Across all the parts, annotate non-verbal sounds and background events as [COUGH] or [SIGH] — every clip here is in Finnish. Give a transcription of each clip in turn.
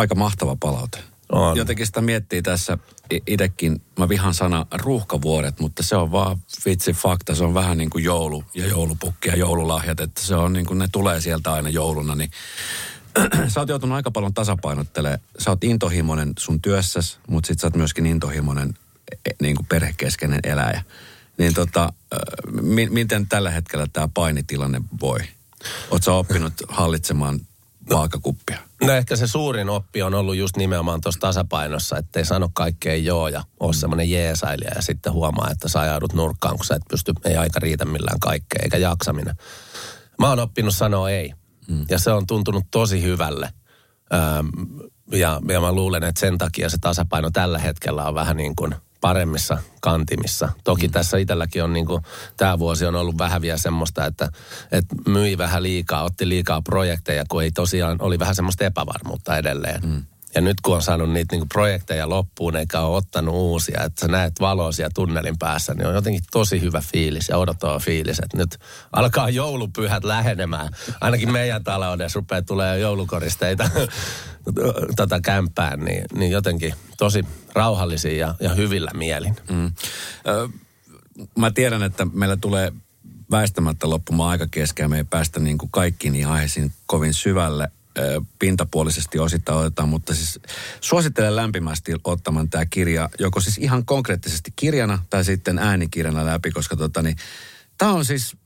aika mahtava palaute. On. Jotenkin sitä miettii tässä itsekin, mä vihan sana ruuhkavuodet, mutta se on vaan vitsi fakta, se on vähän niin kuin joulu ja joulupukki ja joululahjat, että se on niin kuin ne tulee sieltä aina jouluna, niin [CLEARS THROAT] sä oot joutunut aika paljon tasapainottelemaan. Sä oot intohimoinen sun työssäs, mutta sit sä oot myöskin intohimoinen e, niin kuin perhekeskeinen eläjä. Niin tota, mi- miten tällä hetkellä tämä painitilanne voi? Oletko oppinut hallitsemaan vaakakuppia? No ehkä se suurin oppi on ollut just nimenomaan tuossa tasapainossa, että ei sano kaikkea joo ja ole mm. semmoinen jeesailija ja sitten huomaa, että sä ajaudut nurkkaan, kun sä et pysty, ei aika riitä millään kaikkea, eikä jaksaminen. Mä oon oppinut sanoa ei. Mm. Ja se on tuntunut tosi hyvälle. Ähm, ja, ja mä luulen, että sen takia se tasapaino tällä hetkellä on vähän niin kuin paremmissa kantimissa. Toki mm. tässä itselläkin on niin kuin, tämä vuosi on ollut vähän vielä semmoista, että, että myi vähän liikaa, otti liikaa projekteja, kun ei tosiaan, oli vähän semmoista epävarmuutta edelleen. Mm. Ja nyt kun on saanut niitä niin projekteja loppuun eikä ole ottanut uusia, että sä näet valoisia tunnelin päässä, niin on jotenkin tosi hyvä fiilis ja odottava fiilis, että nyt alkaa joulupyhät lähenemään. Ainakin meidän taloudessa rupeaa tulee joulukoristeita [LAUGHS] tätä kämpään, niin, niin jotenkin tosi rauhallisia ja, ja hyvillä mielin. Mm. Ö, mä tiedän, että meillä tulee väistämättä loppumaan aika keskeä. Me ei päästä niin kuin kaikkiin niihin aiheisiin kovin syvälle pintapuolisesti osittain otetaan, mutta siis suosittelen lämpimästi ottamaan tämä kirja, joko siis ihan konkreettisesti kirjana tai sitten äänikirjana läpi, koska tota niin, tämä on siis,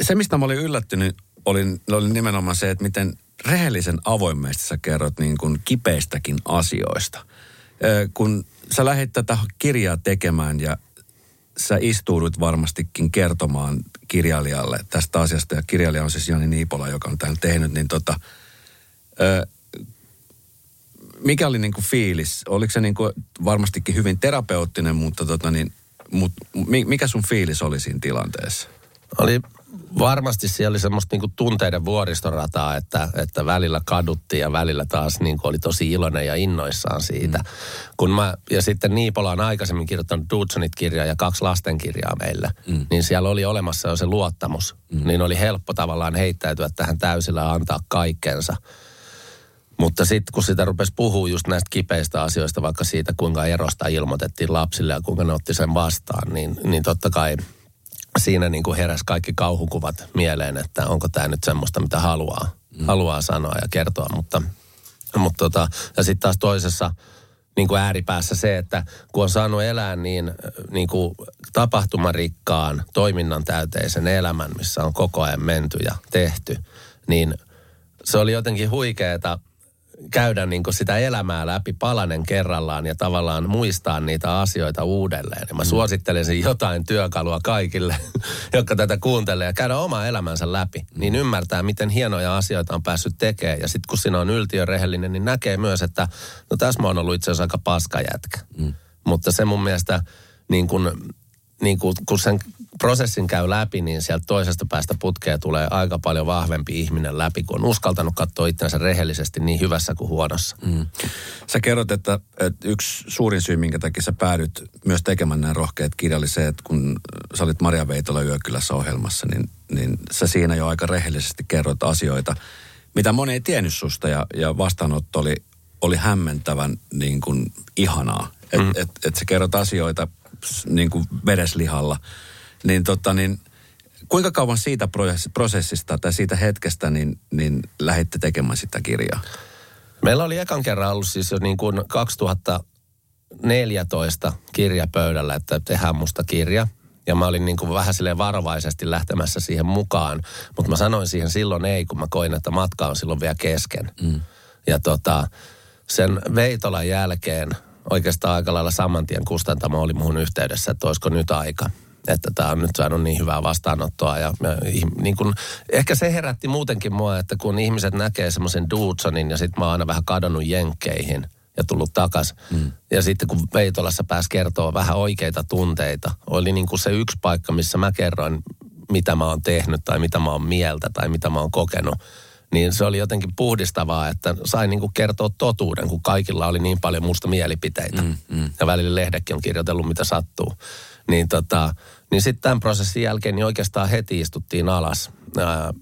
se mistä mä olin yllättynyt, oli, oli nimenomaan se, että miten rehellisen avoimesti sä kerrot niin kuin kipeistäkin asioista. Kun sä lähdit tätä kirjaa tekemään ja sä istuudut varmastikin kertomaan kirjailijalle tästä asiasta, ja kirjailija on siis Jani Niipola, joka on tämän tehnyt, niin tota, ö, mikä oli niin kuin fiilis? Oliko se niin kuin varmastikin hyvin terapeuttinen, mutta tota niin, mut, mikä sun fiilis oli siinä tilanteessa? Oli varmasti siellä oli semmoista niinku tunteiden vuoristorataa, että, että välillä kaduttiin ja välillä taas niinku oli tosi iloinen ja innoissaan siitä. Mm. Kun mä, ja sitten Niipola on aikaisemmin kirjoittanut Dudesonit-kirjaa ja kaksi lastenkirjaa meille, mm. niin siellä oli olemassa jo se luottamus. Mm. Niin oli helppo tavallaan heittäytyä tähän täysillä ja antaa kaikkensa. Mutta sitten kun sitä rupesi puhua just näistä kipeistä asioista, vaikka siitä kuinka erosta ilmoitettiin lapsille ja kuinka ne otti sen vastaan, niin, niin totta kai – siinä niin kuin heräsi kaikki kauhukuvat mieleen, että onko tämä nyt semmoista, mitä haluaa, mm. haluaa sanoa ja kertoa. Mutta, mutta tota, ja sitten taas toisessa niin kuin ääripäässä se, että kun on saanut elää niin, niin kuin tapahtumarikkaan, toiminnan täyteisen elämän, missä on koko ajan menty ja tehty, niin se oli jotenkin huikeeta käydä niin kuin sitä elämää läpi palanen kerrallaan ja tavallaan muistaa niitä asioita uudelleen. Ja mä mm. suosittelisin jotain työkalua kaikille, [LAUGHS] jotka tätä kuuntelee ja käydä oma elämänsä läpi. Mm. Niin ymmärtää, miten hienoja asioita on päässyt tekemään. Ja sitten kun siinä on yltiö rehellinen, niin näkee myös, että no tässä mä oon ollut itse asiassa aika paskajätkä. Mm. Mutta se mun mielestä niin kun, niin kun, kun sen prosessin käy läpi, niin sieltä toisesta päästä putkea tulee aika paljon vahvempi ihminen läpi, kun on uskaltanut katsoa itsensä rehellisesti niin hyvässä kuin huonossa. Mm. Sä kerrot, että, että yksi suurin syy, minkä takia sä päädyt myös tekemään nämä rohkeat kirja, oli se, että kun sä olit Maria Veitola Yökylässä ohjelmassa, niin, niin sä siinä jo aika rehellisesti kerroit asioita, mitä moni ei tiennyt susta ja, ja vastaanotto oli, oli hämmentävän niin kuin ihanaa. Että mm. et, et sä kerrot asioita niin kuin vedeslihalla – niin, tota, niin kuinka kauan siitä prosessista tai siitä hetkestä niin, niin lähditte tekemään sitä kirjaa? Meillä oli ekan kerran ollut siis jo niin kuin 2014 kirja pöydällä, että tehdään musta kirja. Ja mä olin niin kuin vähän silleen varovaisesti lähtemässä siihen mukaan. Mutta mä sanoin siihen silloin ei, kun mä koin, että matka on silloin vielä kesken. Mm. Ja tota, sen Veitolan jälkeen oikeastaan aika lailla saman tien kustantamo oli muhun yhteydessä, että olisiko nyt aika että tämä on nyt saanut niin hyvää vastaanottoa. Ja, ja niin kun, ehkä se herätti muutenkin mua, että kun ihmiset näkee semmoisen Dudsonin ja sitten mä oon aina vähän kadonnut jenkkeihin ja tullut takas. Mm. Ja sitten kun Veitolassa pääsi kertoa vähän oikeita tunteita, oli niin kuin se yksi paikka, missä mä kerroin, mitä mä oon tehnyt tai mitä mä oon mieltä tai mitä mä oon kokenut niin se oli jotenkin puhdistavaa, että sain niin kuin kertoa totuuden, kun kaikilla oli niin paljon musta mielipiteitä. Mm, mm. Ja välillä lehdekin on kirjoitellut, mitä sattuu. Niin, tota, niin sitten tämän prosessin jälkeen niin oikeastaan heti istuttiin alas. Ää,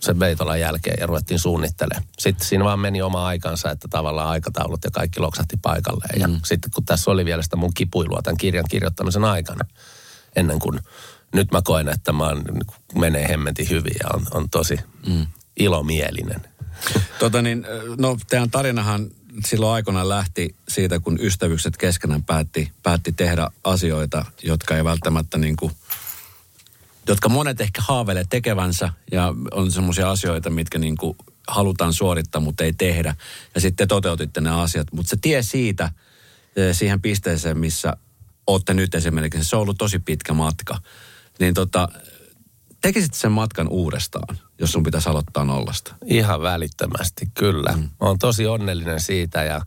sen Veitolan jälkeen ja ruvettiin suunnittelemaan. Sitten siinä vaan meni oma aikansa, että tavallaan aikataulut ja kaikki loksahti paikalleen. Ja mm. sitten kun tässä oli vielä sitä mun kipuilua tämän kirjan kirjoittamisen aikana, ennen kuin nyt mä koen, että mä oon, menee hemmetin hyvin ja on, on tosi mm. Ilomielinen. Tota niin, no teidän tarinahan silloin aikoinaan lähti siitä, kun ystävykset keskenään päätti, päätti tehdä asioita, jotka ei välttämättä niin kuin, jotka monet ehkä haaveilee tekevänsä ja on semmoisia asioita, mitkä niin kuin halutaan suorittaa, mutta ei tehdä. Ja sitten toteutitte ne asiat. Mutta se tie siitä siihen pisteeseen, missä olette nyt esimerkiksi, se on ollut tosi pitkä matka. Niin tota, tekisit sen matkan uudestaan, jos sun pitäisi aloittaa nollasta? Ihan välittömästi, kyllä. Mm. Mä oon tosi onnellinen siitä ja,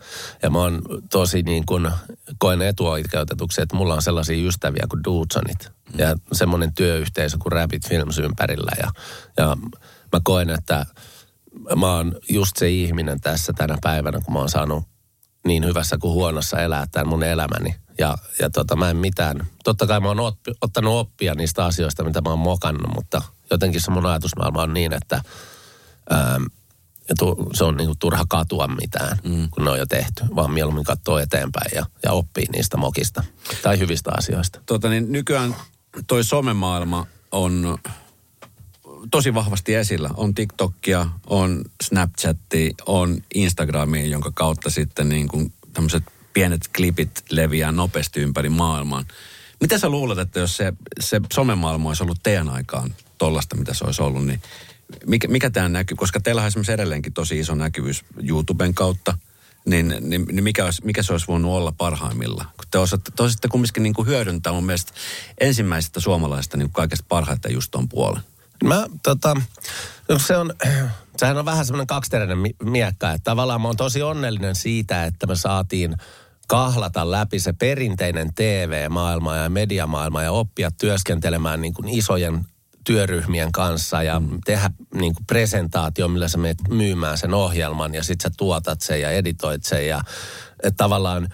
ja mä oon tosi niin kuin, koen etuoikeutetuksi, että mulla on sellaisia ystäviä kuin Dudsonit mm. ja semmoinen työyhteisö kuin Rabbit Films ympärillä. Ja, ja mä koen, että mä oon just se ihminen tässä tänä päivänä, kun mä oon saanut niin hyvässä kuin huonossa elää tämän mun elämäni. Ja, ja tota, mä en mitään, totta kai mä oon oppi, ottanut oppia niistä asioista, mitä mä oon mokannut, mutta jotenkin se mun ajatusmaailma on niin, että ää, tu, se on niinku turha katua mitään, mm. kun ne on jo tehty, vaan mieluummin katsoo eteenpäin ja, ja oppii niistä mokista tai hyvistä asioista. Tota niin, nykyään toi somemaailma on tosi vahvasti esillä. On TikTokia, on Snapchatti, on Instagramia, jonka kautta sitten niin kuin tämmöiset pienet klipit leviää nopeasti ympäri maailman. Mitä sä luulet, että jos se, se somemaailma olisi ollut teidän aikaan tollasta, mitä se olisi ollut, niin mikä, mikä tämä näkyy? Koska teillä on esimerkiksi edelleenkin tosi iso näkyvyys YouTuben kautta, niin, niin, niin mikä, olisi, mikä se olisi voinut olla parhaimmilla? Kun te osaatte, te osaatte kumminkin niin kuin hyödyntää mun mielestä ensimmäisestä suomalaisesta niin kaikesta parhaita just ton puolen. Mä tota, no se on, sehän on vähän semmoinen kaksiteräinen miekka, että tavallaan mä oon tosi onnellinen siitä, että me saatiin kahlata läpi se perinteinen TV-maailma ja mediamaailma ja oppia työskentelemään niin kuin isojen työryhmien kanssa ja mm. tehdä niin kuin presentaatio, millä sä menet myymään sen ohjelman ja sit sä tuotat sen ja editoit sen ja tavallaan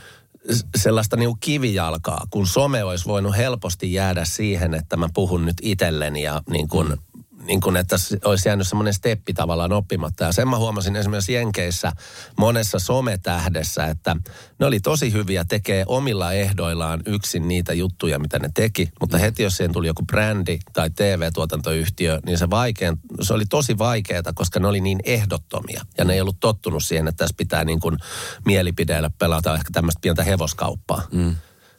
sellaista niin kuin kivijalkaa, kun some olisi voinut helposti jäädä siihen, että mä puhun nyt itselleni ja niin kuin mm niin kuin, että olisi jäänyt semmoinen steppi tavallaan oppimatta. Ja sen mä huomasin esimerkiksi Jenkeissä monessa sometähdessä, että ne oli tosi hyviä, tekee omilla ehdoillaan yksin niitä juttuja, mitä ne teki. Mutta mm. heti jos siihen tuli joku brändi tai TV-tuotantoyhtiö, niin se, vaikein, se oli tosi vaikeaa, koska ne oli niin ehdottomia. Ja ne ei ollut tottunut siihen, että tässä pitää niin kuin mielipideillä pelata ehkä tämmöistä pientä hevoskauppaa. Mm.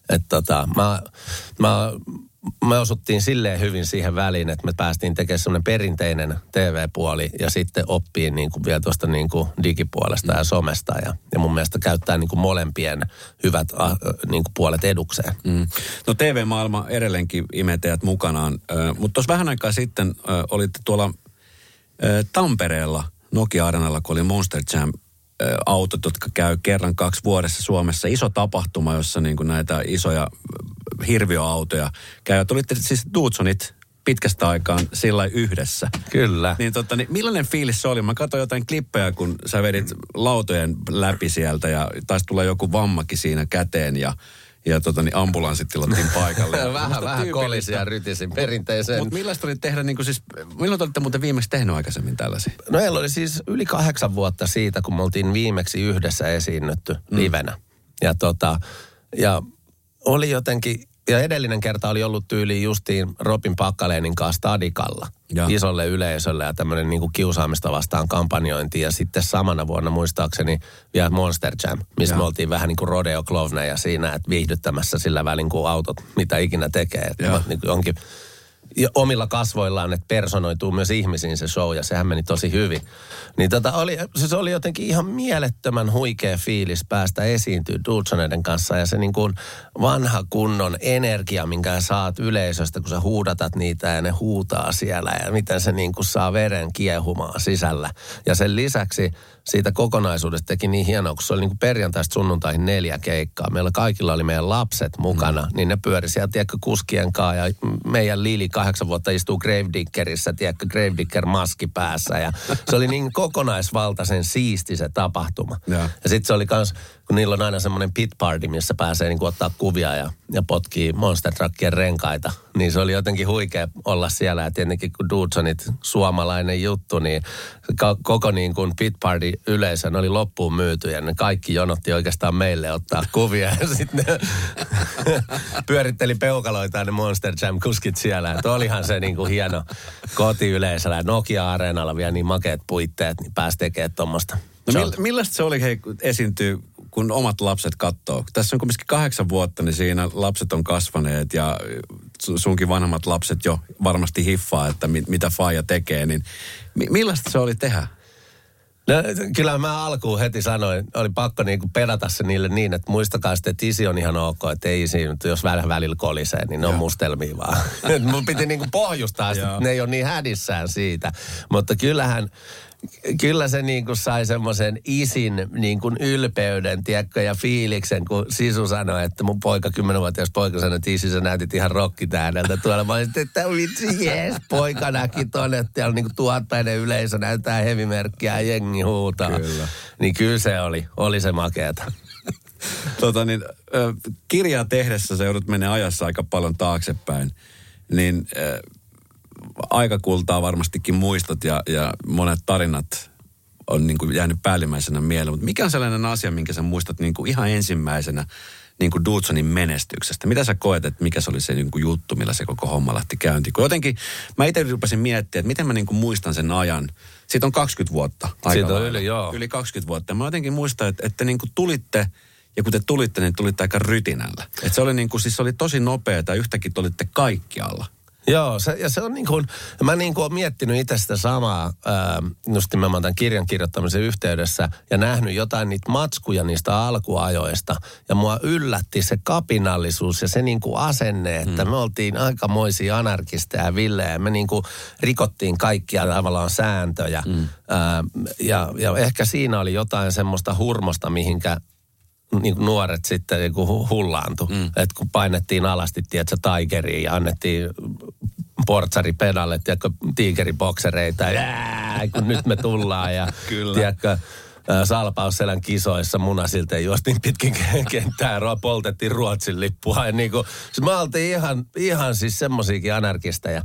Että tota, mä, mä me osuttiin silleen hyvin siihen väliin, että me päästiin tekemään semmoinen perinteinen TV-puoli ja sitten oppii niin kuin vielä tuosta niin kuin digipuolesta ja somesta. Ja, ja mun mielestä käyttää niin kuin molempien hyvät äh, niin kuin puolet edukseen. Mm. No TV-maailma edelleenkin imee teidät mukanaan, äh, mutta tuossa vähän aikaa sitten äh, olitte tuolla äh, Tampereella Nokia-arenalla, kun oli Monster Jam autot, jotka käy kerran kaksi vuodessa Suomessa. Iso tapahtuma, jossa niin kuin näitä isoja hirviöautoja käy. Tulitte siis Dudsonit pitkästä aikaan sillä yhdessä. Kyllä. Niin, totta, niin millainen fiilis se oli? Mä katsoin jotain klippejä, kun sä vedit lautojen läpi sieltä ja taisi tulla joku vammakin siinä käteen ja ja tota, niin ambulanssit tilattiin paikalle. [LAUGHS] vähän vähän kolisi ja rytisin perinteiseen. Mutta millaista oli tehdä, niin siis, milloin te olitte muuten viimeksi tehnyt aikaisemmin tällaisia? No meillä oli siis yli kahdeksan vuotta siitä, kun me oltiin viimeksi yhdessä esiinnytty mm. livenä. Ja, tota, ja oli jotenkin ja edellinen kerta oli ollut tyyli justiin Robin Pakkaleenin kanssa Stadikalla ja. isolle yleisölle ja tämmöinen niin kuin kiusaamista vastaan kampanjointi. Ja sitten samana vuonna muistaakseni vielä Monster Jam, missä ja. me oltiin vähän niin kuin rodeo ja siinä, että viihdyttämässä sillä välin kuin autot, mitä ikinä tekee. Että niin onkin omilla kasvoillaan, että personoituu myös ihmisiin se show ja sehän meni tosi hyvin. Niin tota oli, se oli jotenkin ihan mielettömän huikea fiilis päästä esiintyä Dulconeiden kanssa ja se niin kuin vanha kunnon energia, minkä saat yleisöstä, kun sä huudatat niitä ja ne huutaa siellä ja miten se niin kuin saa veren kiehumaan sisällä. Ja sen lisäksi siitä kokonaisuudesta teki niin hienoa, kun se oli niin kuin perjantaista sunnuntaihin neljä keikkaa. Meillä kaikilla oli meidän lapset mukana, mm. niin ne pyöri siellä, tiedätkö, kuskien kanssa. Ja meidän Lili kahdeksan vuotta istuu Gravediggerissä, tiedätkö, Gravedigger maski päässä. Ja se oli niin kokonaisvaltaisen siisti se tapahtuma. Ja, ja sitten se oli kans, kun niillä on aina semmoinen pit party, missä pääsee niin kuin ottaa kuvia ja, ja potkii Monster Truckien renkaita niin se oli jotenkin huikea olla siellä. Ja tietenkin kun Dudsonit suomalainen juttu, niin koko niin kuin pit party yleisö oli loppuun myyty ja ne kaikki jonotti oikeastaan meille ottaa kuvia. [LAUGHS] Ja sitten ne [LAUGHS] pyöritteli peukaloita ne Monster Jam kuskit siellä. Että olihan se niin kuin hieno kotiyleisöllä. Nokia-areenalla vielä niin makeat puitteet, niin pääsi tekemään tuommoista. No mill, millaista se oli, hei, esiintyy kun omat lapset katsoo. Tässä on kumminkin kahdeksan vuotta, niin siinä lapset on kasvaneet ja sunkin vanhemmat lapset jo varmasti hiffaa, että mit, mitä Faija tekee. Niin mi, millaista se oli tehdä? No, kyllä mä alkuun heti sanoin, oli pakko niinku pedata se niille niin, että muistakaa sitten, että isi on ihan ok, että ei isi, jos välillä välillä kolisee, niin ne on mustelmia vaan. [LAUGHS] Mun piti niinku pohjustaa sitä, että ne ei ole niin hädissään siitä. Mutta kyllähän kyllä se niin kuin sai semmoisen isin niin kuin ylpeyden, tiedätkö, ja fiiliksen, kun Sisu sanoi, että mun poika, kymmenenvuotias poika sanoi, että isi, sä näytit ihan rokkitääneltä tuolla. Mä olisin, että vitsi, jees, poika näki tonne, että siellä niin kuin tuhatpäinen yleisö näyttää hevimerkkiä ja jengi huutaa. Kyllä. Niin kyllä se oli, oli se makeeta. tota niin, kirjaa tehdessä se joudut menee ajassa aika paljon taaksepäin. Niin aikakultaa varmastikin muistot ja, ja monet tarinat on niin kuin jäänyt päällimmäisenä mieleen. Mutta mikä on sellainen asia, minkä sä muistat niin kuin ihan ensimmäisenä niin kuin Dudsonin menestyksestä? Mitä sä koet, että mikä se oli se niin kuin juttu, millä se koko homma lähti käyntiin? Kun jotenkin mä itse rupesin miettimään, että miten mä niin kuin muistan sen ajan. Siitä on 20 vuotta. Siitä on yli, joo. Yli 20 vuotta. Mä jotenkin muistan, että, että niin kuin tulitte ja kun te tulitte, niin tulitte aika rytinällä. Et se oli niin kuin, siis oli tosi nopeaa, yhtäkkiä tulitte kaikkialla. Joo, se, ja se on niin kuin, mä niin kuin olen miettinyt itse sitä samaa ää, just nimenomaan tämän kirjan kirjoittamisen yhteydessä ja nähnyt jotain niitä matskuja niistä alkuajoista. Ja mua yllätti se kapinallisuus ja se niin kuin asenne, että mm. me oltiin aikamoisia anarkisteja ja villejä. Me niin kuin rikottiin kaikkia tavallaan sääntöjä. Mm. Ää, ja, ja ehkä siinä oli jotain semmoista hurmosta, mihinkä niin kuin nuoret sitten niin kuin hullaantui. Mm. Että kun painettiin alasti, tiedätkö, Tigeriin ja annettiin portsaripedalle, tiedätkö, tiigeriboksereita. Ja kun nyt me tullaan ja [LAUGHS] Kyllä. tiedätkö, salpausselän kisoissa munasilta juostiin pitkin kenttää, poltettiin Ruotsin lippua. Ja niin kuin, siis me oltiin ihan, ihan siis semmoisiakin anarkisteja.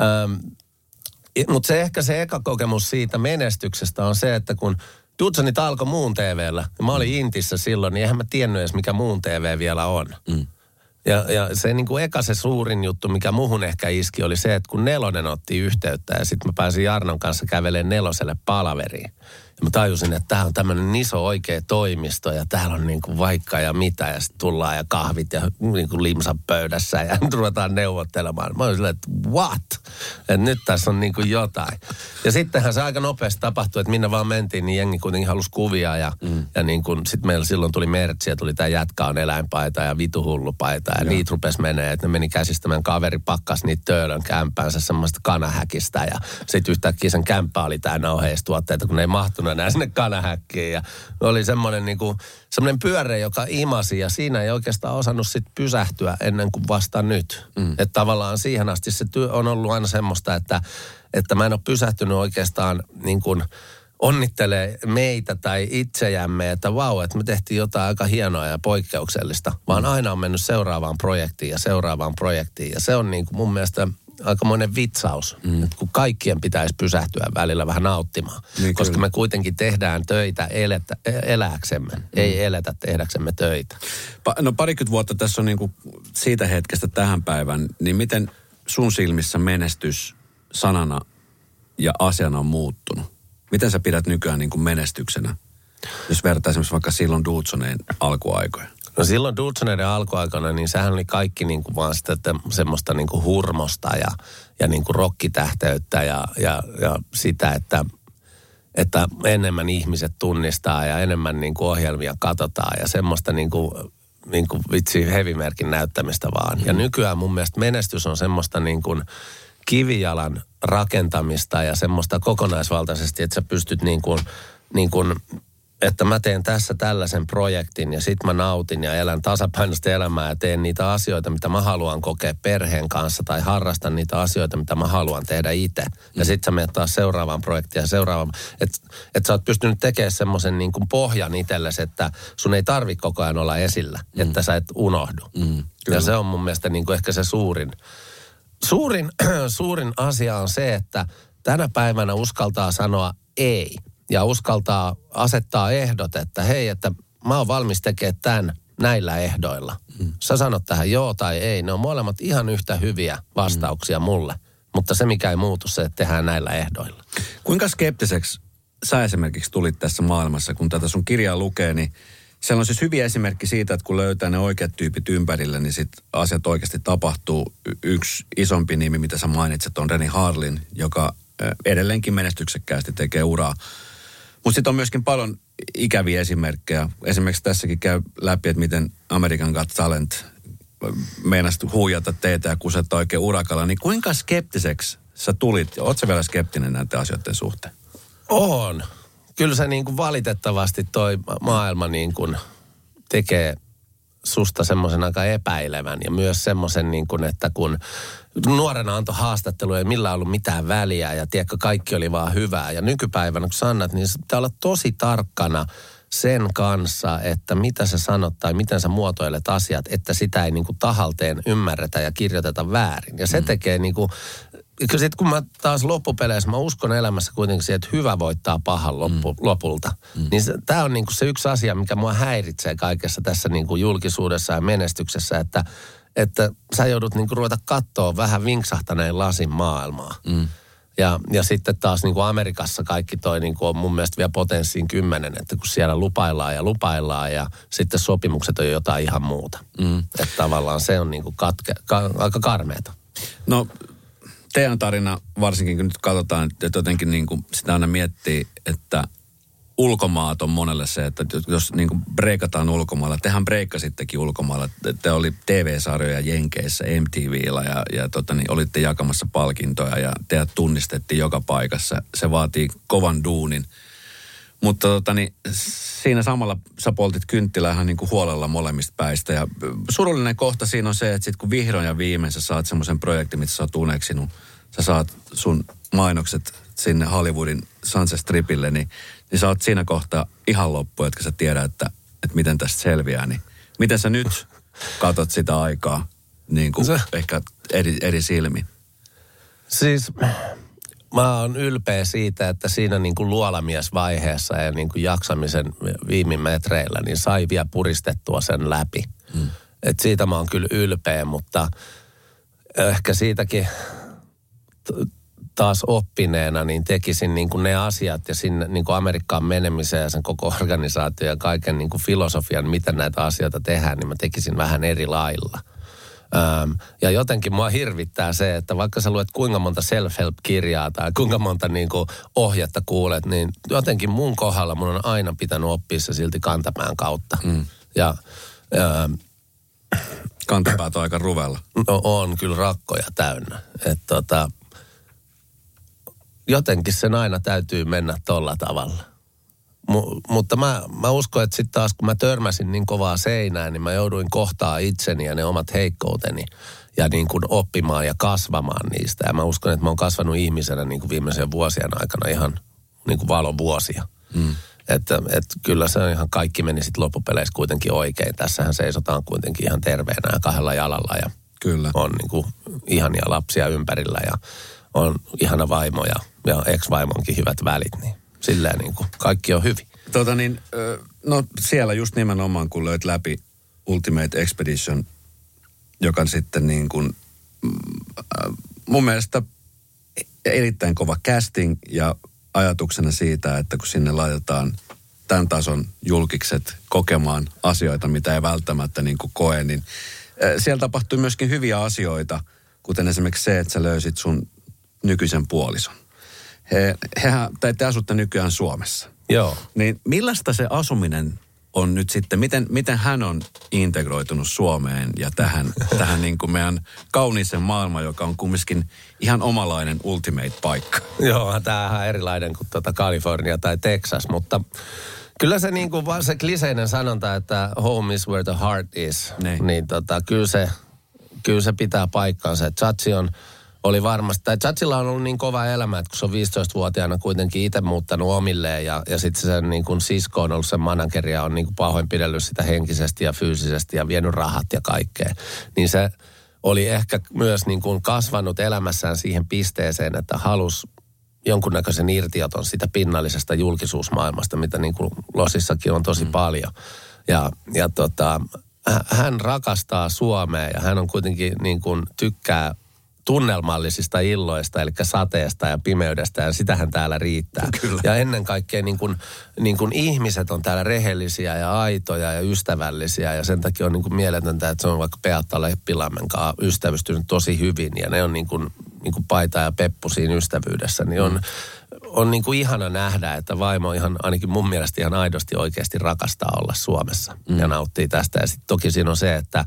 Ähm, Mutta se ehkä se eka kokemus siitä menestyksestä on se, että kun – Dudsonit alkoi muun TVllä. Mä olin Intissä silloin, niin eihän mä tiennyt edes, mikä muun TV vielä on. Mm. Ja, ja se niin kuin eka se suurin juttu, mikä muhun ehkä iski, oli se, että kun Nelonen otti yhteyttä ja sitten mä pääsin Jarnon kanssa kävelemään Neloselle palaveriin mä tajusin, että tämä on tämmöinen iso oikea toimisto ja täällä on niin kuin vaikka ja mitä ja sitten tullaan ja kahvit ja niin kuin limsan pöydässä ja [LAUGHS] ruvetaan neuvottelemaan. Mä olin silleen, että what? Että nyt tässä on niin kuin jotain. Ja sittenhän se aika nopeasti tapahtui, että minne vaan mentiin, niin jengi kuitenkin halusi kuvia ja, mm. ja niin kuin sitten meillä silloin tuli mertsi ja tuli tämä jätkä on eläinpaita ja vituhullupaita ja, ja. niitä rupesi menee, että ne meni käsistämään kaveri pakkas niitä töölön kämpäänsä semmoista kanahäkistä ja sitten yhtäkkiä sen kämppä oli täynnä oheistuotteita, kun ne ei mahtunut enää sinne kanahäkkiin. Ja oli semmoinen niin kuin, semmoinen pyöre, joka imasi ja siinä ei oikeastaan osannut sit pysähtyä ennen kuin vasta nyt. Mm. Että tavallaan siihen asti se työ on ollut aina semmoista, että, että mä en ole pysähtynyt oikeastaan niin kuin onnittelee meitä tai itsejämme, että vau, että me tehtiin jotain aika hienoa ja poikkeuksellista, vaan aina on mennyt seuraavaan projektiin ja seuraavaan projektiin. Ja se on niin kuin mun mielestä aikamoinen vitsaus, mm. että kun kaikkien pitäisi pysähtyä välillä vähän nauttimaan. Niin koska kyllä. me kuitenkin tehdään töitä eletä, elääksemme, mm. ei eletä tehdäksemme töitä. Pa- no parikymmentä vuotta tässä on niinku siitä hetkestä tähän päivään, niin miten sun silmissä menestys sanana ja asiana on muuttunut? Miten sä pidät nykyään niin kuin menestyksenä, jos vertaa esimerkiksi vaikka silloin Dudsoneen alkuaikoja? No silloin Dudsoneiden alkuaikana, niin sehän oli kaikki niin kuin vaan sitä että semmoista niin kuin hurmosta ja, ja niin kuin rokkitähteyttä ja, ja, ja sitä, että, että enemmän ihmiset tunnistaa ja enemmän niin kuin ohjelmia katsotaan ja semmoista niin kuin, niin kuin vitsi hevimerkin näyttämistä vaan. Mm. Ja nykyään mun mielestä menestys on semmoista niin kuin kivijalan rakentamista ja semmoista kokonaisvaltaisesti, että sä pystyt niin kuin, niin kuin että mä teen tässä tällaisen projektin ja sit mä nautin ja elän tasapainoista elämää ja teen niitä asioita, mitä mä haluan kokea perheen kanssa tai harrastan niitä asioita, mitä mä haluan tehdä itse. Mm. Ja sit sä menet taas seuraavaan projektiin ja seuraavaan. Että et sä oot pystynyt tekemään semmoisen niin kuin pohjan itsellesi, että sun ei tarvi koko ajan olla esillä, mm. että sä et unohdu. Mm, ja se on mun mielestä niin kuin ehkä se suurin, Suurin, [CLEARS THROAT] suurin asia on se, että tänä päivänä uskaltaa sanoa ei. Ja uskaltaa asettaa ehdot, että hei, että mä oon valmis tekemään tämän näillä ehdoilla. Mm. Sä sanot tähän joo tai ei. Ne on molemmat ihan yhtä hyviä vastauksia mm. mulle. Mutta se mikä ei muutu, se että tehdään näillä ehdoilla. Kuinka skeptiseksi sä esimerkiksi tulit tässä maailmassa, kun tätä sun kirjaa lukee, niin siellä on siis hyviä esimerkki siitä, että kun löytää ne oikeat tyypit ympärille, niin sit asiat oikeasti tapahtuu. Yksi isompi nimi, mitä sä mainitset, on Reni Harlin, joka edelleenkin menestyksekkäästi tekee uraa. Mutta sitten on myöskin paljon ikäviä esimerkkejä. Esimerkiksi tässäkin käy läpi, että miten American Got Talent meinasi huijata teitä ja kusetta oikein urakalla. Niin kuinka skeptiseksi sä tulit? Oletko vielä skeptinen näiden asioiden suhteen? On. Kyllä se niin kuin valitettavasti toi maailma niin kuin tekee susta semmoisen aika epäilevän ja myös semmoisen niin kuin, että kun nuorena antoi haastatteluja, ei millään ollut mitään väliä ja tiedätkö, kaikki oli vaan hyvää. Ja nykypäivänä kun sannat, niin pitää olla tosi tarkkana sen kanssa, että mitä sä sanot tai miten sä muotoilet asiat, että sitä ei niin kuin tahalteen ymmärretä ja kirjoiteta väärin. Ja se mm. tekee niin kuin sitten kun mä taas loppupeleissä, mä uskon elämässä kuitenkin siihen, että hyvä voittaa pahan loppu, mm. lopulta. Mm. Niin tämä on niinku se yksi asia, mikä mua häiritsee kaikessa tässä niinku julkisuudessa ja menestyksessä, että, että sä joudut niinku ruveta katsoa vähän vinksahtaneen lasin maailmaa. Mm. Ja, ja sitten taas niin kuin Amerikassa kaikki toi niin kuin on mun mielestä vielä potenssiin kymmenen, että kun siellä lupaillaan ja lupaillaan ja sitten sopimukset on jotain ihan muuta. Mm. Että tavallaan se on niin kuin katke, ka, aika karmeeta. No teidän tarina, varsinkin kun nyt katsotaan, että jotenkin niin kuin sitä aina miettii, että ulkomaat on monelle se, että jos niin kuin breikataan ulkomailla, tehän breikkasittekin ulkomailla. Te oli TV-sarjoja Jenkeissä, MTVllä ja, ja tota, niin olitte jakamassa palkintoja ja teidät tunnistettiin joka paikassa. Se vaatii kovan duunin. Mutta tota, niin, siinä samalla sä poltit kynttilä ihan niin kuin huolella molemmista päistä. Ja surullinen kohta siinä on se, että sit kun vihdoin ja viimein sä saat semmoisen projektin, mitä sä oot uneksinut, sä saat sun mainokset sinne Hollywoodin Sunset Stripille, niin, niin sä oot siinä kohtaa ihan loppu, jotka sä tiedät, että, että miten tästä selviää. Niin miten sä nyt katot sitä aikaa niin kuin se... ehkä eri, eri silmin? Siis mä oon ylpeä siitä, että siinä niin kuin luolamiesvaiheessa ja niin kuin jaksamisen viimin metreillä, niin sai vielä puristettua sen läpi. Hmm. Et siitä mä oon kyllä ylpeä, mutta ehkä siitäkin taas oppineena, niin tekisin niin kuin ne asiat ja sinne niin kuin Amerikkaan menemiseen ja sen koko organisaatio ja kaiken niin kuin filosofian, miten näitä asioita tehdään, niin mä tekisin vähän eri lailla. Öm, ja jotenkin mua hirvittää se, että vaikka sä luet kuinka monta self-help-kirjaa tai kuinka monta niin kuin ohjetta kuulet, niin jotenkin mun kohdalla mun on aina pitänyt oppia se silti kantapään kautta. Mm. Ja öm, Kantapäät on aika ruvella. No on kyllä rakkoja täynnä. Et tota, jotenkin sen aina täytyy mennä tolla tavalla. M- mutta mä, mä uskon, että sitten taas kun mä törmäsin niin kovaa seinää, niin mä jouduin kohtaa itseni ja ne omat heikkouteni ja niin kuin oppimaan ja kasvamaan niistä. Ja mä uskon, että mä oon kasvanut ihmisenä niin kuin viimeisen vuosien aikana ihan niin kuin valovuosia. Mm. Että, että kyllä se ihan kaikki meni sitten loppupeleissä kuitenkin oikein. Tässähän seisotaan kuitenkin ihan terveenä ja kahdella jalalla ja kyllä. on niin kuin ihania lapsia ympärillä ja on ihana vaimo ja, ja ex-vaimonkin hyvät välit, niin silleen niin kuin kaikki on hyvin. Tota niin, no siellä just nimenomaan kun löit läpi Ultimate Expedition, joka sitten niin kuin, mun mielestä erittäin kova casting ja ajatuksena siitä, että kun sinne laitetaan tämän tason julkikset kokemaan asioita, mitä ei välttämättä niin kuin koe, niin siellä tapahtui myöskin hyviä asioita, kuten esimerkiksi se, että sä löysit sun nykyisen puolison. He, hehän, tai te asutte nykyään Suomessa. Joo. Niin millaista se asuminen on nyt sitten, miten, miten hän on integroitunut Suomeen ja tähän, [LAUGHS] tähän niin kuin meidän kauniisen maailman, joka on kumminkin ihan omalainen ultimate-paikka. Joo, tämähän on erilainen kuin tuota Kalifornia tai Texas, mutta kyllä se niin kuin se kliseinen sanonta, että home is where the heart is, niin, niin tota, kyllä, se, kyllä se pitää paikkaansa. Chachi on oli varmasti, tai Chatsilla on ollut niin kova elämä, että kun se on 15-vuotiaana kuitenkin itse muuttanut omilleen ja, ja sitten sen niin kuin sisko on ollut sen manageri ja on niin kuin pahoinpidellyt sitä henkisesti ja fyysisesti ja vienyt rahat ja kaikkea. Niin se oli ehkä myös niin kuin kasvanut elämässään siihen pisteeseen, että halus jonkunnäköisen irtioton sitä pinnallisesta julkisuusmaailmasta, mitä niin kuin Losissakin on tosi mm. paljon. Ja, ja tota, hän rakastaa Suomea ja hän on kuitenkin niin kuin tykkää tunnelmallisista illoista, eli sateesta ja pimeydestä, ja sitähän täällä riittää. Kyllä. Ja ennen kaikkea niin kuin, niin kuin ihmiset on täällä rehellisiä ja aitoja ja ystävällisiä, ja sen takia on niin kuin mieletöntä, että se on vaikka Beatta Leppilammen kanssa ystävystynyt tosi hyvin, ja ne on niin kuin, niin kuin paita ja peppu siinä ystävyydessä, niin on, mm on niin kuin ihana nähdä, että vaimo ihan, ainakin mun mielestä ihan aidosti oikeasti rakastaa olla Suomessa mm. ja nauttii tästä. Ja sitten toki siinä on se, että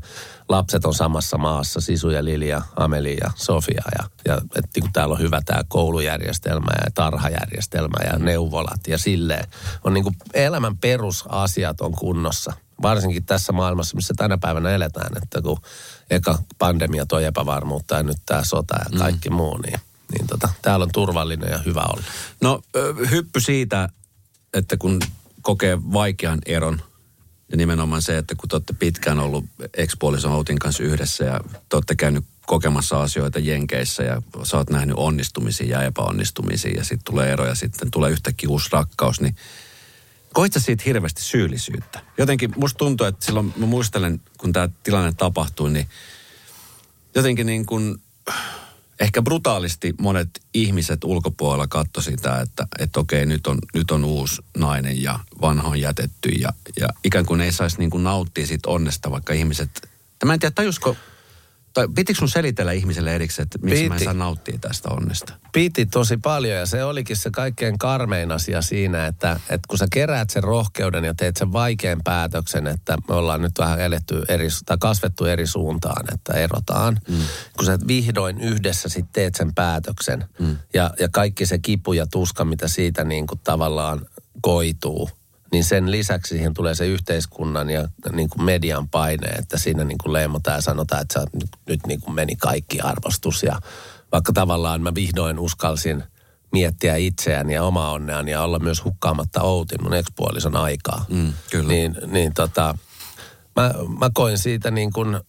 lapset on samassa maassa, Sisu ja Lilia, Ameli ja Sofia. Ja, ja että niin kuin täällä on hyvä tämä koulujärjestelmä ja tarhajärjestelmä ja neuvolat ja silleen. On niin kuin elämän perusasiat on kunnossa. Varsinkin tässä maailmassa, missä tänä päivänä eletään, että kun eka pandemia toi epävarmuutta ja nyt tämä sota ja mm. kaikki mm. muu, niin niin tota, täällä on turvallinen ja hyvä olla. No hyppy siitä, että kun kokee vaikean eron ja nimenomaan se, että kun te olette pitkään ollut ekspuolison Outin kanssa yhdessä ja te olette käynyt kokemassa asioita Jenkeissä ja sä oot nähnyt onnistumisia ja epäonnistumisia ja sitten tulee eroja, sitten tulee yhtäkkiä uusi rakkaus, niin koit sä siitä hirveästi syyllisyyttä? Jotenkin musta tuntuu, että silloin mä muistelen, kun tämä tilanne tapahtui, niin jotenkin niin kuin ehkä brutaalisti monet ihmiset ulkopuolella katto sitä, että, että okei, nyt on, nyt on uusi nainen ja vanha on jätetty ja, ja ikään kuin ei saisi niin kuin nauttia siitä onnesta, vaikka ihmiset, mä en tiedä, tajusko tai pitikö sun selitellä ihmiselle erikseen, että miksi Piti. mä en saa nauttia tästä onnesta? Piti tosi paljon ja se olikin se kaikkein karmein asia siinä, että, että kun sä keräät sen rohkeuden ja teet sen vaikean päätöksen, että me ollaan nyt vähän eletty eri, tai kasvettu eri suuntaan, että erotaan. Mm. Kun sä vihdoin yhdessä sitten teet sen päätöksen mm. ja, ja kaikki se kipu ja tuska, mitä siitä niin kuin tavallaan koituu, niin sen lisäksi siihen tulee se yhteiskunnan ja niin kuin median paine, että siinä niin kuin leimataan ja sanotaan, että sä, nyt, nyt niin kuin meni kaikki arvostus. Ja vaikka tavallaan mä vihdoin uskalsin miettiä itseäni ja omaa onneani ja olla myös hukkaamatta Outin, mun ekspuolison aikaa. Mm, kyllä. Niin, niin tota, mä, mä koin siitä niin kuin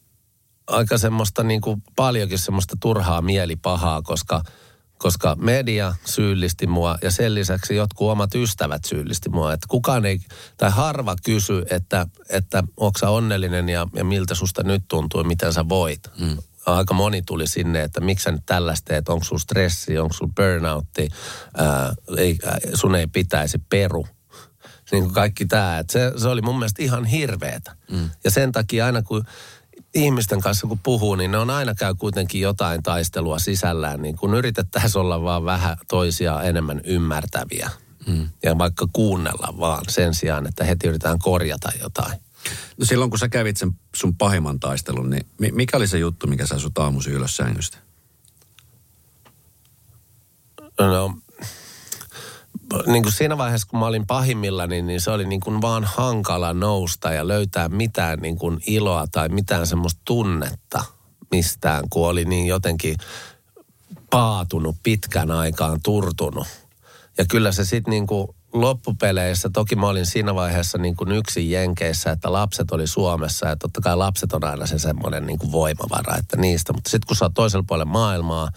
aika semmoista niin kuin paljonkin semmoista turhaa mielipahaa, koska – koska media syyllisti mua ja sen lisäksi jotkut omat ystävät syyllisti mua. Että kukaan ei, tai harva kysy, että, että onko sä onnellinen ja, ja miltä susta nyt tuntuu ja miten sä voit. Mm. Aika moni tuli sinne, että miksi sä nyt tällaista teet, onko sulla stressi, onko sulla burnoutti, ää, ei, ää, sun ei pitäisi peru. Niin kuin kaikki tämä, se, se oli mun mielestä ihan hirveetä. Mm. Ja sen takia aina kun ihmisten kanssa kun puhuu, niin ne on aina käy kuitenkin jotain taistelua sisällään, niin kun yritettäisiin olla vaan vähän toisia enemmän ymmärtäviä. Mm. Ja vaikka kuunnella vaan sen sijaan, että heti yritetään korjata jotain. No silloin kun sä kävit sen sun pahimman taistelun, niin mikä oli se juttu, mikä sai sut aamusi ylös sängystä? No, niin kuin siinä vaiheessa, kun mä olin pahimmilla, niin, niin se oli niin kuin vaan hankala nousta ja löytää mitään niin kuin iloa tai mitään semmoista tunnetta mistään, kun oli niin jotenkin paatunut pitkän aikaan, turtunut. Ja kyllä se sitten niin kuin loppupeleissä, toki mä olin siinä vaiheessa niin kuin yksin Jenkeissä, että lapset oli Suomessa ja totta kai lapset on aina se semmoinen niin kuin voimavara, että niistä. Mutta sitten kun sä oot toisella puolella maailmaa,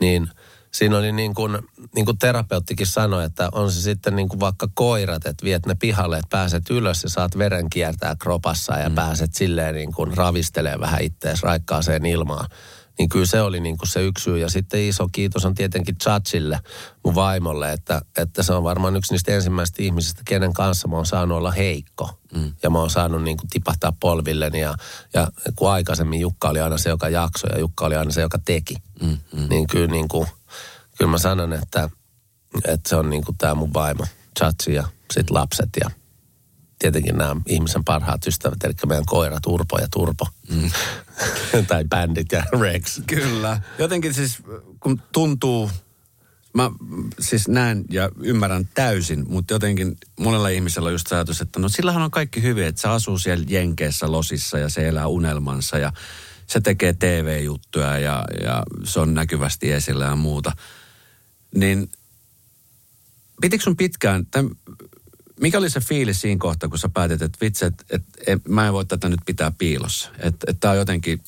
niin – siinä oli niin kuin, niin kuin terapeuttikin sanoi, että on se sitten niin kuin vaikka koirat, että viet ne pihalle, että pääset ylös ja saat veren kiertää kropassa ja mm. pääset silleen niin kuin ravistelee vähän ittees raikkaaseen ilmaan. Niin kyllä se oli niin kuin se yksi syy. Ja sitten iso kiitos on tietenkin Chatsille, mun vaimolle, että, että se on varmaan yksi niistä ensimmäistä ihmisistä, kenen kanssa mä oon saanut olla heikko. Mm. Ja mä oon saanut niin kuin tipahtaa polvilleni. Ja, ja kun aikaisemmin Jukka oli aina se, joka jaksoi ja Jukka oli aina se, joka teki. Mm, mm. Niin kyllä niin kuin – kyllä mä sanon, että, että se on niin kuin tämä mun vaimo, Chatsi ja sitten lapset ja tietenkin nämä ihmisen parhaat ystävät, eli meidän koirat Urpo ja Turpo. Mm. [LAUGHS] tai bändit ja Rex. Kyllä. Jotenkin siis, kun tuntuu, mä siis näen ja ymmärrän täysin, mutta jotenkin monella ihmisellä on just ajatus, että no sillähän on kaikki hyvin, että se asuu siellä Jenkeissä losissa ja se elää unelmansa ja se tekee TV-juttuja ja, ja se on näkyvästi esillä ja muuta – niin pitikö sun pitkään, tämän, mikä oli se fiilis siinä kohtaa, kun sä päätit, että vitsi, että et, et, mä en voi tätä nyt pitää piilossa. Että et tämä on jotenkin,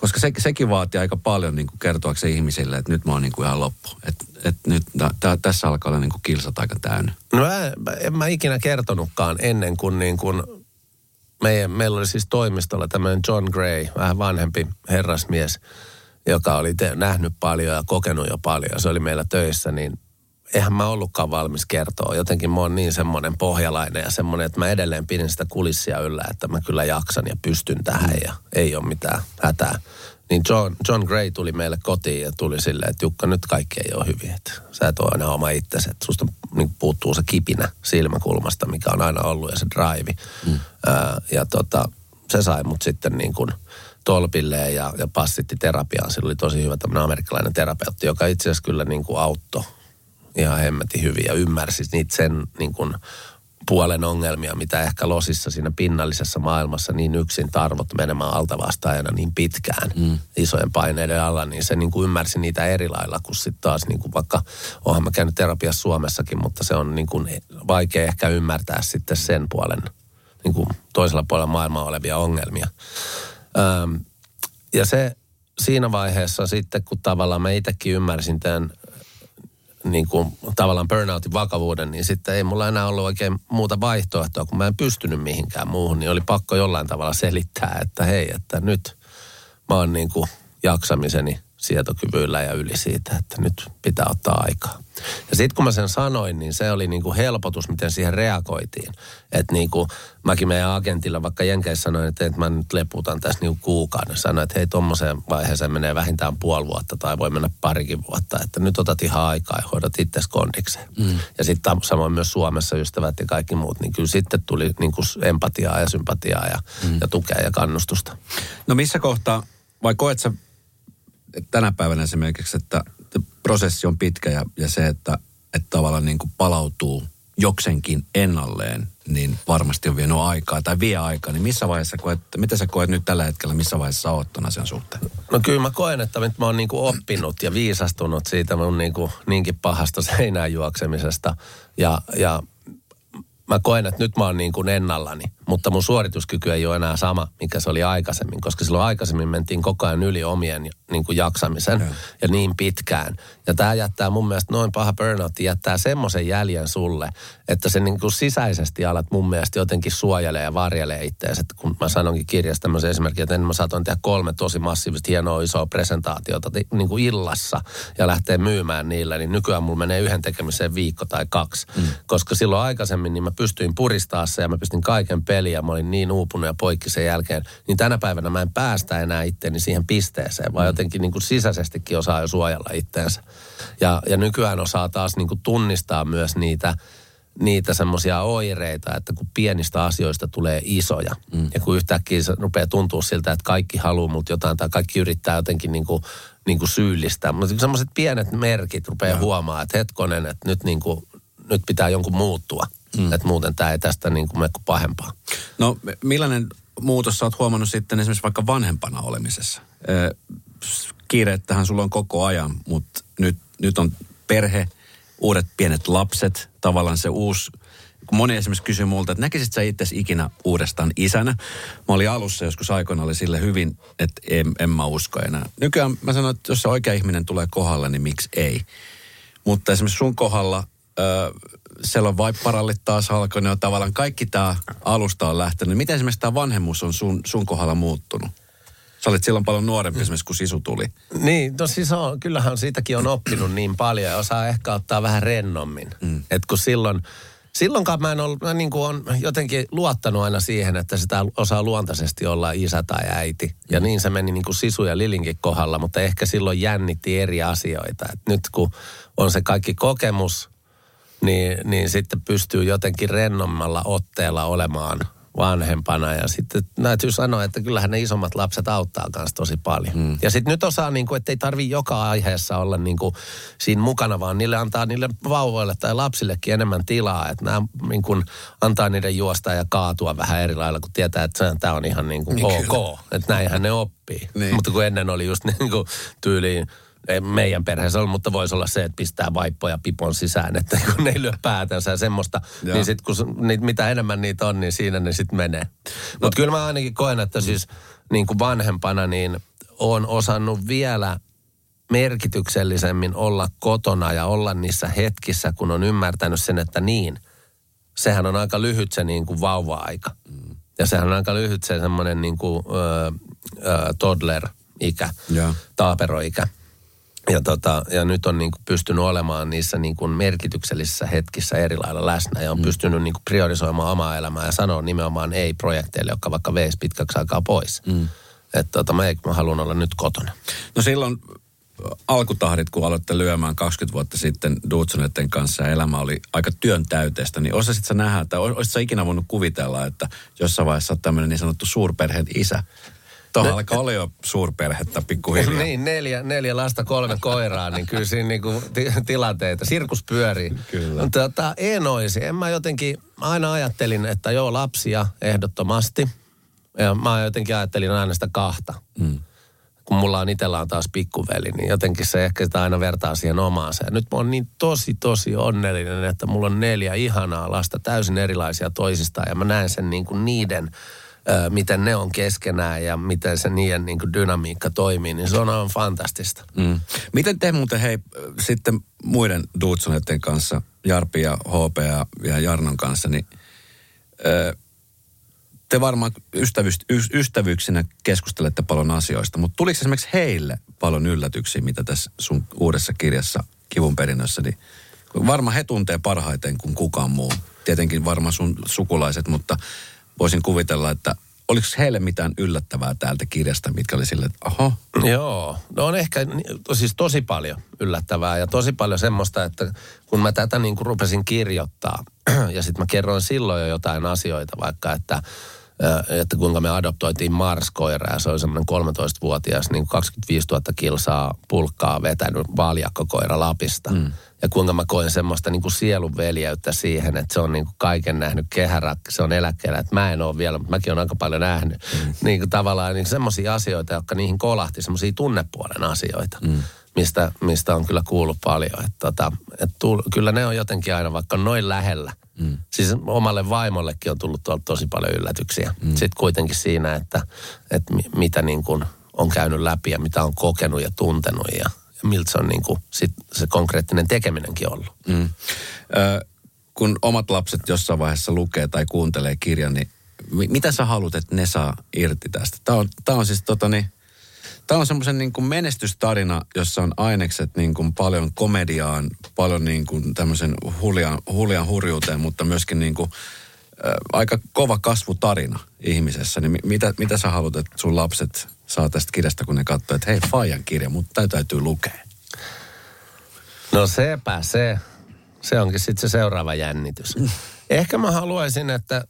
Koska se, sekin vaatii aika paljon niin kuin kertoakseen ihmisille, että nyt mä oon niin kuin ihan loppu. Että et nyt tää, tässä alkaa olla niin kuin kilsat aika täynnä. No mä, en mä ikinä kertonutkaan ennen kuin, niin kuin meidän, meillä oli siis toimistolla tämmöinen John Gray, vähän vanhempi herrasmies, joka oli te, nähnyt paljon ja kokenut jo paljon. Se oli meillä töissä, niin eihän mä ollutkaan valmis kertoa. Jotenkin mä oon niin semmoinen pohjalainen ja semmoinen, että mä edelleen pidin sitä kulissia yllä, että mä kyllä jaksan ja pystyn tähän ja ei ole mitään hätää. Niin John, John Gray tuli meille kotiin ja tuli silleen, että Jukka, nyt kaikki ei ole hyvin. Että sä et ole aina oma itsesi. Että susta niin puuttuu se kipinä silmäkulmasta, mikä on aina ollut ja se drive. Mm. Ää, ja tota, se sai mut sitten niin kuin tolpilleen ja, ja passitti terapiaan. Sillä oli tosi hyvä tämmöinen amerikkalainen terapeutti, joka itse asiassa kyllä niin kuin auttoi ihan hemmetin hyvin ja ymmärsi niitä sen niin kuin puolen ongelmia, mitä ehkä losissa siinä pinnallisessa maailmassa niin yksin tarvot menemään altavastaajana niin pitkään mm. isojen paineiden alla, niin se niin kuin ymmärsi niitä eri lailla kuin sitten taas niin kuin vaikka, onhan mä käynyt terapiassa Suomessakin, mutta se on niin kuin vaikea ehkä ymmärtää sitten sen puolen niin kuin toisella puolella maailmaa olevia ongelmia. Öm, ja se siinä vaiheessa sitten, kun tavallaan mä itsekin ymmärsin tämän niin kuin, tavallaan burnoutin vakavuuden, niin sitten ei mulla enää ollut oikein muuta vaihtoehtoa, kun mä en pystynyt mihinkään muuhun, niin oli pakko jollain tavalla selittää, että hei, että nyt mä oon niin kuin jaksamiseni sietokyvyllä ja yli siitä, että nyt pitää ottaa aikaa. Ja sitten kun mä sen sanoin, niin se oli niin kuin helpotus, miten siihen reagoitiin. Että niin kuin mäkin meidän agentilla, vaikka Jenkeissä sanoin, että, että mä nyt leputan tässä niin kuukauden. Sanoin, että hei, tuommoiseen vaiheeseen menee vähintään puoli vuotta tai voi mennä parikin vuotta. Että nyt otat ihan aikaa ja hoidat itse kondikseen. Mm. Ja sitten samoin myös Suomessa ystävät ja kaikki muut, niin kyllä sitten tuli niin kuin empatiaa ja sympatiaa ja, mm. ja tukea ja kannustusta. No missä kohtaa, vai koet sä tänä päivänä esimerkiksi, että prosessi on pitkä ja, ja se, että, että tavallaan niin kuin palautuu joksenkin ennalleen, niin varmasti on vienyt aikaa tai vie aikaa. Niin missä vaiheessa koet, mitä sä koet nyt tällä hetkellä, missä vaiheessa oot sen suhteen? No kyllä mä koen, että mä oon niin kuin oppinut ja viisastunut siitä mun kuin niinkin pahasta [LAUGHS] seinään juoksemisesta. Ja, ja mä koen, että nyt mä oon kuin ennallani, mutta mun suorituskyky ei ole enää sama, mikä se oli aikaisemmin, koska silloin aikaisemmin mentiin koko ajan yli omien niin kuin jaksamisen ja. ja niin pitkään. Ja tämä jättää mun mielestä noin paha burnout, jättää semmoisen jäljen sulle, että se niin kuin sisäisesti alat mun mielestä jotenkin suojelee ja varjelee itseäsi. Että kun mä sanonkin kirjassa tämmöisen esimerkin, että mä saatoin tehdä kolme tosi massiivista hienoa isoa presentaatiota niin kuin illassa ja lähtee myymään niillä, niin nykyään mulla menee yhden tekemiseen viikko tai kaksi. Mm. Koska silloin aikaisemmin niin mä pystyin puristaa se ja mä pystyn kaiken peliä. Mä olin niin uupunut ja poikki sen jälkeen. Niin tänä päivänä mä en päästä enää itteeni siihen pisteeseen, vaan mm. jotenkin niin kuin sisäisestikin osaa jo suojella itteensä. Ja, ja nykyään osaa taas niin kuin tunnistaa myös niitä, niitä semmoisia oireita, että kun pienistä asioista tulee isoja. Mm. Ja kun yhtäkkiä se rupeaa tuntua siltä, että kaikki haluaa mut jotain tai kaikki yrittää jotenkin niin kuin, niin kuin syyllistää. Mutta semmoiset pienet merkit rupeaa ja. huomaa, että hetkonen, että nyt, niin kuin, nyt pitää jonkun muuttua. Mm. Että muuten tämä ei tästä niin kuin mene pahempaa. No millainen muutos sä oot huomannut sitten esimerkiksi vaikka vanhempana olemisessa? kiireettähän sulla on koko ajan, mutta nyt, nyt on perhe, uudet pienet lapset, tavallaan se uusi kun moni esimerkiksi kysyi multa, että näkisit sä itse ikinä uudestaan isänä. Mä olin alussa joskus aikoina oli sille hyvin, että en, en mä usko enää. Nykyään mä sanoin, että jos se oikea ihminen tulee kohdalle, niin miksi ei. Mutta esimerkiksi sun kohdalla, siellä on vaipparallit taas alkanut ja tavallaan kaikki tämä alusta on lähtenyt. Miten esimerkiksi tämä vanhemmuus on sun, sun kohdalla muuttunut? Sä olit silloin paljon nuorempi esimerkiksi, kun sisu tuli. Niin, no siis on, kyllähän siitäkin on oppinut niin paljon ja osaa ehkä ottaa vähän rennommin. Mm. Et kun silloin, silloinkaan mä en ollut, mä niin kuin on jotenkin luottanut aina siihen, että sitä osaa luontaisesti olla isä tai äiti. Ja mm. niin se meni niin kuin sisu ja lilinkin kohdalla, mutta ehkä silloin jännitti eri asioita. Et nyt kun on se kaikki kokemus, niin, niin sitten pystyy jotenkin rennommalla otteella olemaan – vanhempana. Ja sitten täytyy sanoa, että kyllähän ne isommat lapset auttaa myös tosi paljon. Mm. Ja sitten nyt osaa, niin kuin, että ei tarvi joka aiheessa olla niin kuin, siinä mukana, vaan niille antaa niille vauvoille tai lapsillekin enemmän tilaa. Että nämä niin kuin, antaa niiden juosta ja kaatua vähän eri lailla, kun tietää, että tämä on ihan niin kuin niin ok. Että näinhän ne oppii. Niin. Mutta kun ennen oli just niin kuin tyyliin ei meidän perheessä ole, mutta voisi olla se, että pistää vaippoja pipon sisään, että [LAUGHS] kun ne ei lyö päätänsä ja semmoista, Joo. niin sitten kun niitä, mitä enemmän niitä on, niin siinä ne sitten menee. No. Mutta kyllä mä ainakin koen, että siis niin kuin vanhempana, niin on osannut vielä merkityksellisemmin olla kotona ja olla niissä hetkissä, kun on ymmärtänyt sen, että niin, sehän on aika lyhyt se niin kuin vauva-aika. Mm. Ja sehän on aika lyhyt se semmoinen niin kuin, ö, ö, toddler-ikä, Joo. taaperoikä. Ja, tota, ja nyt on niin kuin pystynyt olemaan niissä niin kuin merkityksellisissä hetkissä eri lailla läsnä ja on mm. pystynyt niin kuin priorisoimaan omaa elämää ja sanoa nimenomaan ei projekteille, jotka vaikka veisi pitkäksi aikaa pois. Mm. Että tota, mä, mä haluan olla nyt kotona. No silloin alkutahdit, kun aloitte lyömään 20 vuotta sitten Dudsonetten kanssa ja elämä oli aika työn täyteistä, niin osasit sä nähdä, että olisitko sä ikinä voinut kuvitella, että jossain vaiheessa olet tämmöinen niin sanottu suurperheen isä? Tuohon alkaa olla jo suurperhettä pikkuhiljaa. Niin, neljä, neljä lasta, kolme koiraa, niin kyllä siinä niinku ti- tilanteita. Sirkus pyörii. Kyllä. Mutta tota, en olisi. En mä jotenkin, aina ajattelin, että joo, lapsia ehdottomasti. Ja mä jotenkin ajattelin aina sitä kahta. Mm. Kun mulla on itsellä on taas pikkuveli, niin jotenkin se ehkä sitä aina vertaa siihen omaansa. Ja nyt mä oon niin tosi, tosi onnellinen, että mulla on neljä ihanaa lasta, täysin erilaisia toisistaan. Ja mä näen sen niin kuin niiden miten ne on keskenään ja miten se niiden niin kuin dynamiikka toimii, niin se on aivan fantastista. Mm. Miten te muuten, hei, sitten muiden Dudsonetten kanssa, Jarpi ja HP ja, ja Jarnon kanssa, niin ö, te varmaan ystävyys, ys- ystävyyksinä keskustelette paljon asioista, mutta tuliko esimerkiksi heille paljon yllätyksiä, mitä tässä sun uudessa kirjassa Kivun perinnössä, niin varmaan he tuntee parhaiten kuin kukaan muu. Tietenkin varmaan sun sukulaiset, mutta voisin kuvitella, että oliko heille mitään yllättävää täältä kirjasta, mitkä oli silleen, että oho, Joo, no on ehkä siis tosi paljon yllättävää ja tosi paljon semmoista, että kun mä tätä niin kuin rupesin kirjoittaa [CLEARS THROAT] ja sitten mä kerroin silloin jo jotain asioita, vaikka että että kuinka me adoptoitiin Mars-koira ja se oli semmoinen 13-vuotias niin 25 000 kilsaa pulkkaa vetänyt valjakkokoira Lapista. Mm. Ja kuinka mä koin semmoista niin kuin sielun veljeyttä siihen, että se on niin kuin kaiken nähnyt kehärak, se on eläkkeellä, että mä en ole vielä, mutta mäkin olen aika paljon nähnyt. Mm. Niin kuin tavallaan niin semmoisia asioita, jotka niihin kolahti, semmoisia tunnepuolen asioita. Mm mistä, mistä on kyllä kuullut paljon. Että tota, et tull, kyllä ne on jotenkin aina vaikka noin lähellä. Mm. Siis omalle vaimollekin on tullut tuolta tosi paljon yllätyksiä. Mm. Sitten kuitenkin siinä, että, että mi- mitä niin kuin on käynyt läpi ja mitä on kokenut ja tuntenut ja, ja miltä se on niin kuin sit se konkreettinen tekeminenkin ollut. Mm. Ö, kun omat lapset jossain vaiheessa lukee tai kuuntelee kirjan, niin mi- mitä sä haluat, että ne saa irti tästä? Tämä on, tää on siis tota niin, Tämä on semmoisen niin kuin menestystarina, jossa on ainekset niin kuin paljon komediaan, paljon niin kuin tämmöisen huljan, huljan hurjuuteen, mutta myöskin niin kuin, ä, aika kova kasvutarina ihmisessä. Niin mi- mitä, mitä sä haluat, että sun lapset saa tästä kirjasta, kun ne katsoo, että hei, Fajan kirja, mutta täytyy, täytyy lukea. No sepä se. Se onkin sitten se seuraava jännitys. Ehkä mä haluaisin, että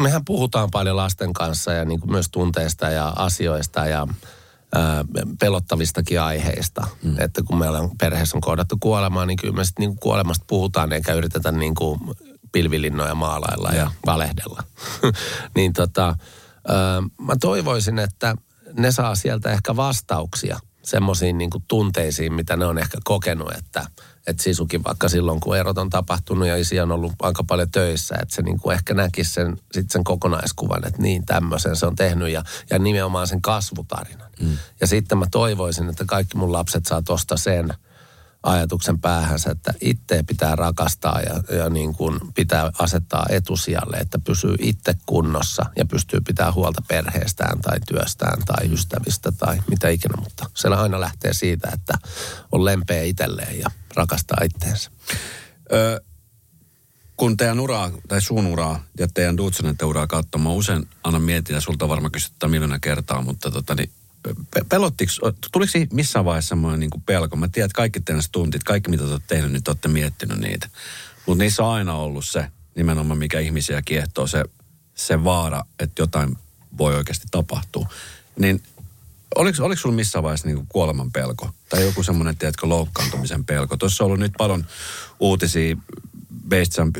mehän puhutaan paljon lasten kanssa ja niin kuin myös tunteista ja asioista ja ää, pelottavistakin aiheista. Mm. Että kun meillä on perheessä on kohdattu kuolemaa, niin kyllä me sitten niin kuolemasta puhutaan eikä yritetä niin kuin pilvilinnoja maalailla ja, ja valehdella. [LAUGHS] niin tota, ää, mä toivoisin, että ne saa sieltä ehkä vastauksia semmoisiin niin tunteisiin, mitä ne on ehkä kokenut, että että sisukin vaikka silloin, kun erot on tapahtunut ja isi on ollut aika paljon töissä, että se niin kuin ehkä näkisi sen, sit sen kokonaiskuvan, että niin tämmöisen se on tehnyt ja, ja nimenomaan sen kasvutarinan. Mm. Ja sitten mä toivoisin, että kaikki mun lapset saa tosta sen ajatuksen päähänsä, että itse pitää rakastaa ja, ja niin kuin pitää asettaa etusijalle, että pysyy itse kunnossa ja pystyy pitää huolta perheestään tai työstään tai ystävistä tai mitä ikinä, mutta se aina lähtee siitä, että on lempeä itselleen ja rakastaa itteensä. Ö, kun teidän uraa, tai sun uraa ja teidän Dudsonetten uraa katsomaan, usein aina mietin, ja sulta varmaan kysytään miljoona kertaa, mutta tota, niin, pelottiko, tuliko missään vaiheessa semmoinen niin kuin pelko? Mä tiedän, että kaikki teidän tuntit, kaikki mitä te olette tehnyt, niin te olette miettinyt niitä. Mutta niissä on aina ollut se nimenomaan, mikä ihmisiä kiehtoo, se, se vaara, että jotain voi oikeasti tapahtua. Niin oliko, oliko sulla missään vaiheessa niin kuoleman pelko? Tai joku semmoinen, tiedätkö, loukkaantumisen pelko? Tuossa on ollut nyt paljon uutisia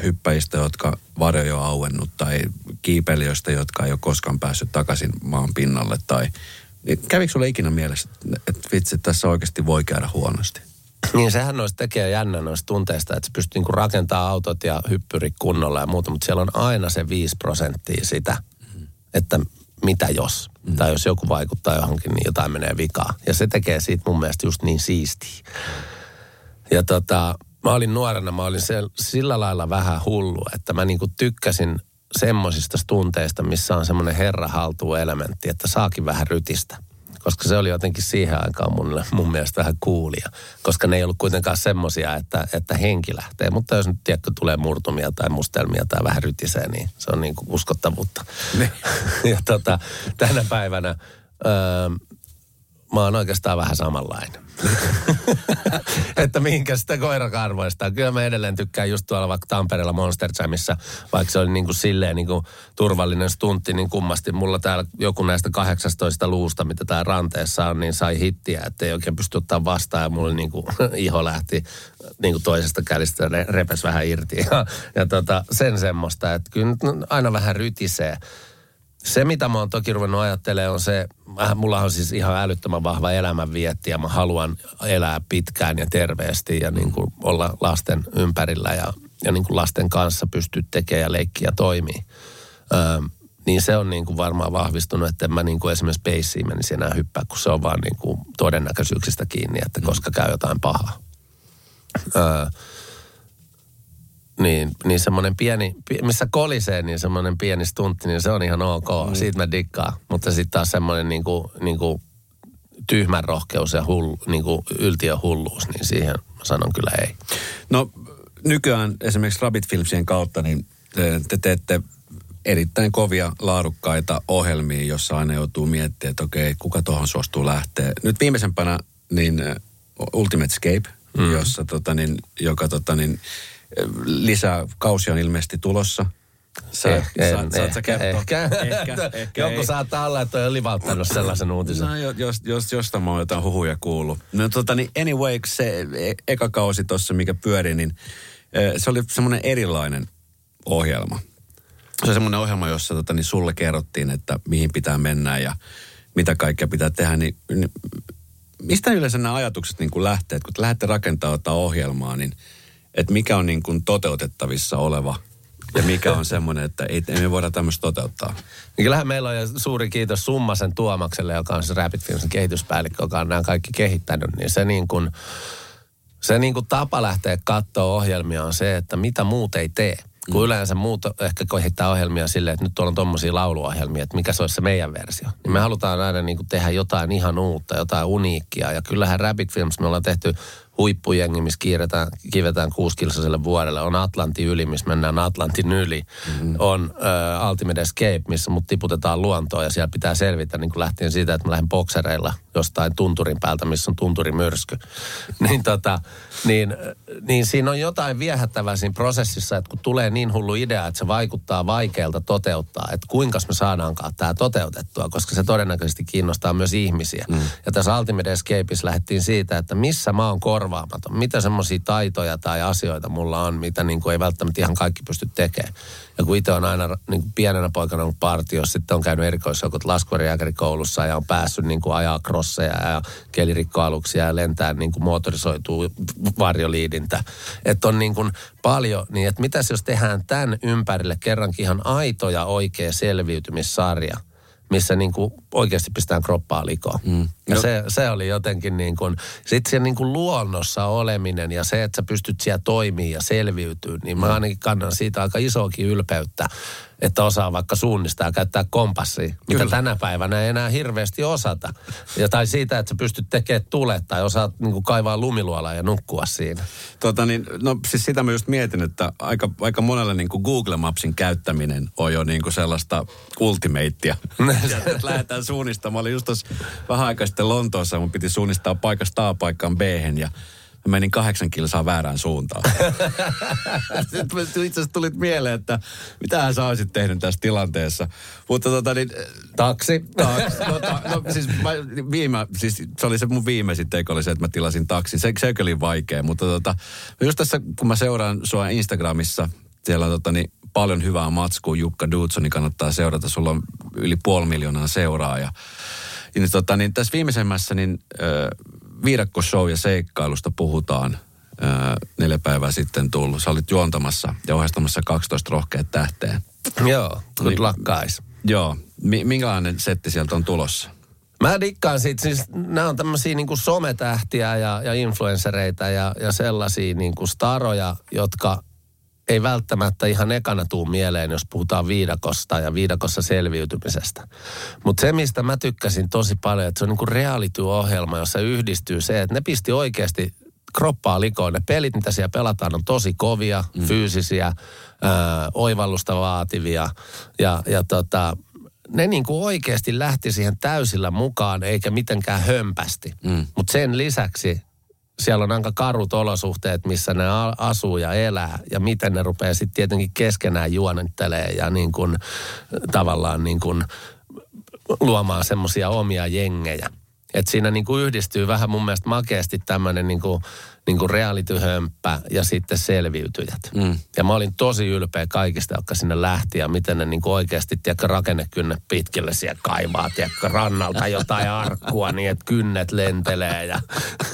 hyppäjistä, jotka varjo on auennut, tai kiipeilijöistä, jotka ei ole koskaan päässyt takaisin maan pinnalle, tai kävikö sulle ikinä mielessä, että vitsi, tässä oikeasti voi käydä huonosti? Niin sehän olisi tekee jännä noista tunteista, että se pystyy niinku rakentaa autot ja hyppyrit kunnolla ja muuta, mutta siellä on aina se 5 prosenttia sitä, mm. että mitä jos. Mm. Tai jos joku vaikuttaa johonkin, niin jotain menee vikaan. Ja se tekee siitä mun mielestä just niin siistiä. Ja tota, mä olin nuorena, mä olin se, sillä lailla vähän hullu, että mä niinku tykkäsin semmoisista tunteista, missä on semmoinen herra elementti, että saakin vähän rytistä koska se oli jotenkin siihen aikaan mun, mun mielestä vähän kuulia, koska ne ei ollut kuitenkaan semmoisia, että, että henki lähtee. Mutta jos nyt tiedätkö, tulee murtumia tai mustelmia tai vähän rytisee, niin se on niin kuin [LAUGHS] uskottavuutta. Ja tota, tänä päivänä öö, mä oon oikeastaan vähän samanlainen. [LAUGHS] että minkä sitä koira karvoista. Kyllä mä edelleen tykkään just tuolla vaikka Tampereella Monster Jamissa, vaikka se oli niin kuin silleen niin kuin turvallinen stuntti, niin kummasti mulla täällä joku näistä 18 luusta, mitä tää ranteessa on, niin sai hittiä, että ei oikein pysty ottaa vastaan ja mulla niin kuin [LAUGHS] iho lähti niin kuin toisesta kädistä repes vähän irti. [LAUGHS] Ja, ja tota, sen semmoista, että kyllä aina vähän rytisee. Se, mitä mä oon toki ruvennut ajattelemaan, on se, äh, mulla on siis ihan älyttömän vahva elämänvietti ja mä haluan elää pitkään ja terveesti ja niin kuin olla lasten ympärillä ja, ja niin kuin lasten kanssa pystyä tekemään ja leikkiä ja toimii. Öö, niin se on niin kuin varmaan vahvistunut, että en mä niin kuin esimerkiksi peissiin menisi enää hyppää, kun se on vaan niin kuin todennäköisyyksistä kiinni, että koska käy jotain pahaa. Öö, niin, niin semmoinen pieni, missä kolisee, niin semmoinen pieni stuntti, niin se on ihan ok. Mm. Siitä mä dikkaan. Mutta sitten taas semmoinen niin kuin, niin kuin tyhmän rohkeus ja hull, niin kuin hulluus, niin siihen mä sanon kyllä ei. No nykyään esimerkiksi Rabbit Filmsien kautta, niin te, te teette erittäin kovia, laadukkaita ohjelmia, jossa aina joutuu miettimään, että okei, kuka tuohon suostuu lähteä. Nyt viimeisempänä niin Ultimate Escape, mm. jossa tota, niin, joka tota, niin, lisää kausia on ilmeisesti tulossa. Sä, eh, en, saat, saat ehkä, ehkä. ehkä, ehkä Joku ei. saattaa olla, että on livauttanut sellaisen uutisen. No, jos, jos, josta mä oon jotain huhuja kuullut. No tota niin, anyway, se e, eka kausi tuossa, mikä pyöri, niin e, se oli semmoinen erilainen ohjelma. Se on semmoinen ohjelma, jossa tota, niin sulle kerrottiin, että mihin pitää mennä ja mitä kaikkea pitää tehdä. Niin, niin mistä yleensä nämä ajatukset niin lähtee? Että kun te lähdette rakentamaan ohjelmaa, niin – että mikä on niin kuin toteutettavissa oleva ja mikä on semmoinen, että ei, ei me voida tämmöistä toteuttaa. Niin kyllähän meillä on ja suuri kiitos Summasen Tuomakselle, joka on se Rapid Filmsin kehityspäällikkö, joka on nämä kaikki kehittänyt. Niin se niin kuin, se niin kuin tapa lähteä katsoa ohjelmia on se, että mitä muut ei tee. Kun mm. yleensä muut ehkä kehittää ohjelmia silleen, että nyt tuolla on tommosia lauluohjelmia, että mikä se olisi se meidän versio. Niin me halutaan aina niin kuin tehdä jotain ihan uutta, jotain uniikkia. Ja kyllähän Rabbit Films me ollaan tehty huippujengi, missä kiiretään, kivetään kuuskilsaiselle vuodelle. On Atlantin yli, missä mennään Atlantin yli. Mm-hmm. On uh, Ultimate Escape, missä mut tiputetaan luontoon ja siellä pitää selvitä niin kuin lähtien siitä, että mä lähden boksereilla jostain tunturin päältä, missä on tunturimyrsky. [LAUGHS] niin, tota, niin, niin siinä on jotain viehättävää siinä prosessissa, että kun tulee niin hullu idea, että se vaikuttaa vaikealta toteuttaa, että kuinka me saadaankaan tämä toteutettua, koska se todennäköisesti kiinnostaa myös ihmisiä. Mm. Ja tässä Ultimate Escapeissa lähdettiin siitä, että missä mä oon korvaamaton, mitä semmoisia taitoja tai asioita mulla on, mitä niin kuin ei välttämättä ihan kaikki pysty tekemään. Ja kun itse on aina niin kuin pienenä poikana ollut partiossa, sitten on käynyt erikoisjoukot laskuvarijääkärikoulussa ja on päässyt niin kuin ajaa crosseja ja kelirikkoaluksia ja lentää niin kuin motorisoituu varjoliidintä. Että on niin kuin paljon, niin että mitäs jos tehdään tämän ympärille kerrankin ihan aito ja oikea selviytymissarja – missä niin kuin oikeasti pistää kroppaa likoon. Mm. Ja no. se, se oli jotenkin niin kuin, sit se niin kuin luonnossa oleminen ja se, että sä pystyt siellä toimimaan ja selviytyy, niin mä mm. ainakin kannan siitä aika isoakin ylpeyttä että osaa vaikka suunnistaa ja käyttää kompassia, mitä Kyllä. tänä päivänä ei enää hirveästi osata. Ja tai siitä, että sä pystyt tekemään tulet tai osaat niin kuin kaivaa lumiluolaa ja nukkua siinä. Tota niin, no siis sitä mä just mietin, että aika, aika monelle niin kuin Google Mapsin käyttäminen on jo niin kuin sellaista ultimatea. [LAUGHS] lähdetään suunnistamaan. Mä olin just vähän aikaa sitten Lontoossa, mun piti suunnistaa paikasta A paikkaan B ja mä menin kahdeksan kilsaa väärään suuntaan. [LAUGHS] Sitten itse asiassa tulit mieleen, että mitä sä olisit tehnyt tässä tilanteessa. Mutta tota niin... Taksi. Taksi. No, ta, no siis, mä, viime, siis se oli se mun viimeisin teko oli se, että mä tilasin taksin. Se, se oli vaikea, mutta tota, just tässä kun mä seuraan sua Instagramissa, siellä on tota, niin, paljon hyvää matskua. Jukka Dudsoni kannattaa seurata. Sulla on yli puoli miljoonaa seuraajaa. Ja niin, tota, niin tässä viimeisemmässä niin, viidakkoshow ja seikkailusta puhutaan ää, neljä päivää sitten tullut. Sä olit juontamassa ja ohjastamassa 12 rohkeat tähteen. Joo, good niin, luck guys. Joo. Mi- minkälainen setti sieltä on tulossa? Mä dikkaan siitä, siis nämä on tämmöisiä niin sometähtiä ja, ja influenssereita ja, ja sellaisia niin kuin staroja, jotka ei välttämättä ihan ekana tuu mieleen, jos puhutaan viidakosta ja viidakossa selviytymisestä. Mutta se, mistä mä tykkäsin tosi paljon, että se on niin kuin reality-ohjelma, jossa yhdistyy se, että ne pisti oikeasti kroppaa likoon. Ne pelit, mitä siellä pelataan, on tosi kovia, mm. fyysisiä, ö, oivallusta vaativia. Ja, ja tota, ne niin kuin oikeasti lähti siihen täysillä mukaan, eikä mitenkään hömpästi. Mm. Mutta sen lisäksi siellä on aika karut olosuhteet, missä ne asuu ja elää. Ja miten ne rupeaa sitten tietenkin keskenään juonettelee ja niin kuin, tavallaan niin kuin luomaan semmoisia omia jengejä. Et siinä niin kuin yhdistyy vähän mun mielestä makeasti tämmöinen niin kuin niin kuin reality-hömppä ja sitten selviytyjät. Mm. Ja mä olin tosi ylpeä kaikista, jotka sinne lähti ja miten ne niin kuin oikeasti, tiedätkö, rakennekynnet pitkille siellä kaivaa, tiedätkö, rannalta jotain arkkua niin, että kynnet lentelee ja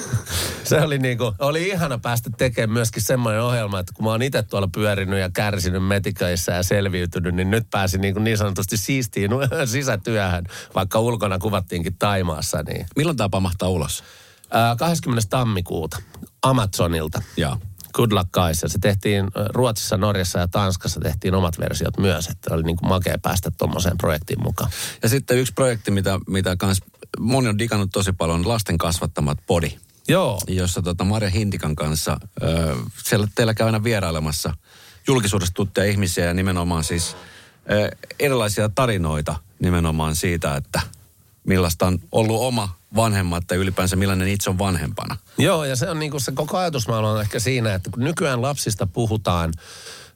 [LAUGHS] se oli niin kuin, oli ihana päästä tekemään myöskin semmoinen ohjelma, että kun mä oon itse tuolla pyörinyt ja kärsinyt metiköissä ja selviytynyt, niin nyt pääsin niin, kuin niin sanotusti siistiin [LAUGHS] sisätyöhön, vaikka ulkona kuvattiinkin Taimaassa. Niin. Milloin tämä pamahtaa ulos? 20. tammikuuta Amazonilta. Joo. Good Luck Guys. Se tehtiin Ruotsissa, Norjassa ja Tanskassa tehtiin omat versiot myös. Että oli niin kuin makea päästä tuommoiseen projektiin mukaan. Ja sitten yksi projekti, mitä, mitä kans moni on digannut tosi paljon, lasten kasvattamat Body. Joo. Jossa tota Marja Hintikan kanssa, ö, siellä teillä käy aina vierailemassa julkisuudesta tuttuja ihmisiä ja nimenomaan siis ö, erilaisia tarinoita nimenomaan siitä, että millaista on ollut oma vanhemmat tai ylipäänsä millainen itse on vanhempana. Joo, ja se on niin kuin se koko ajatusmaailma on ehkä siinä, että kun nykyään lapsista puhutaan –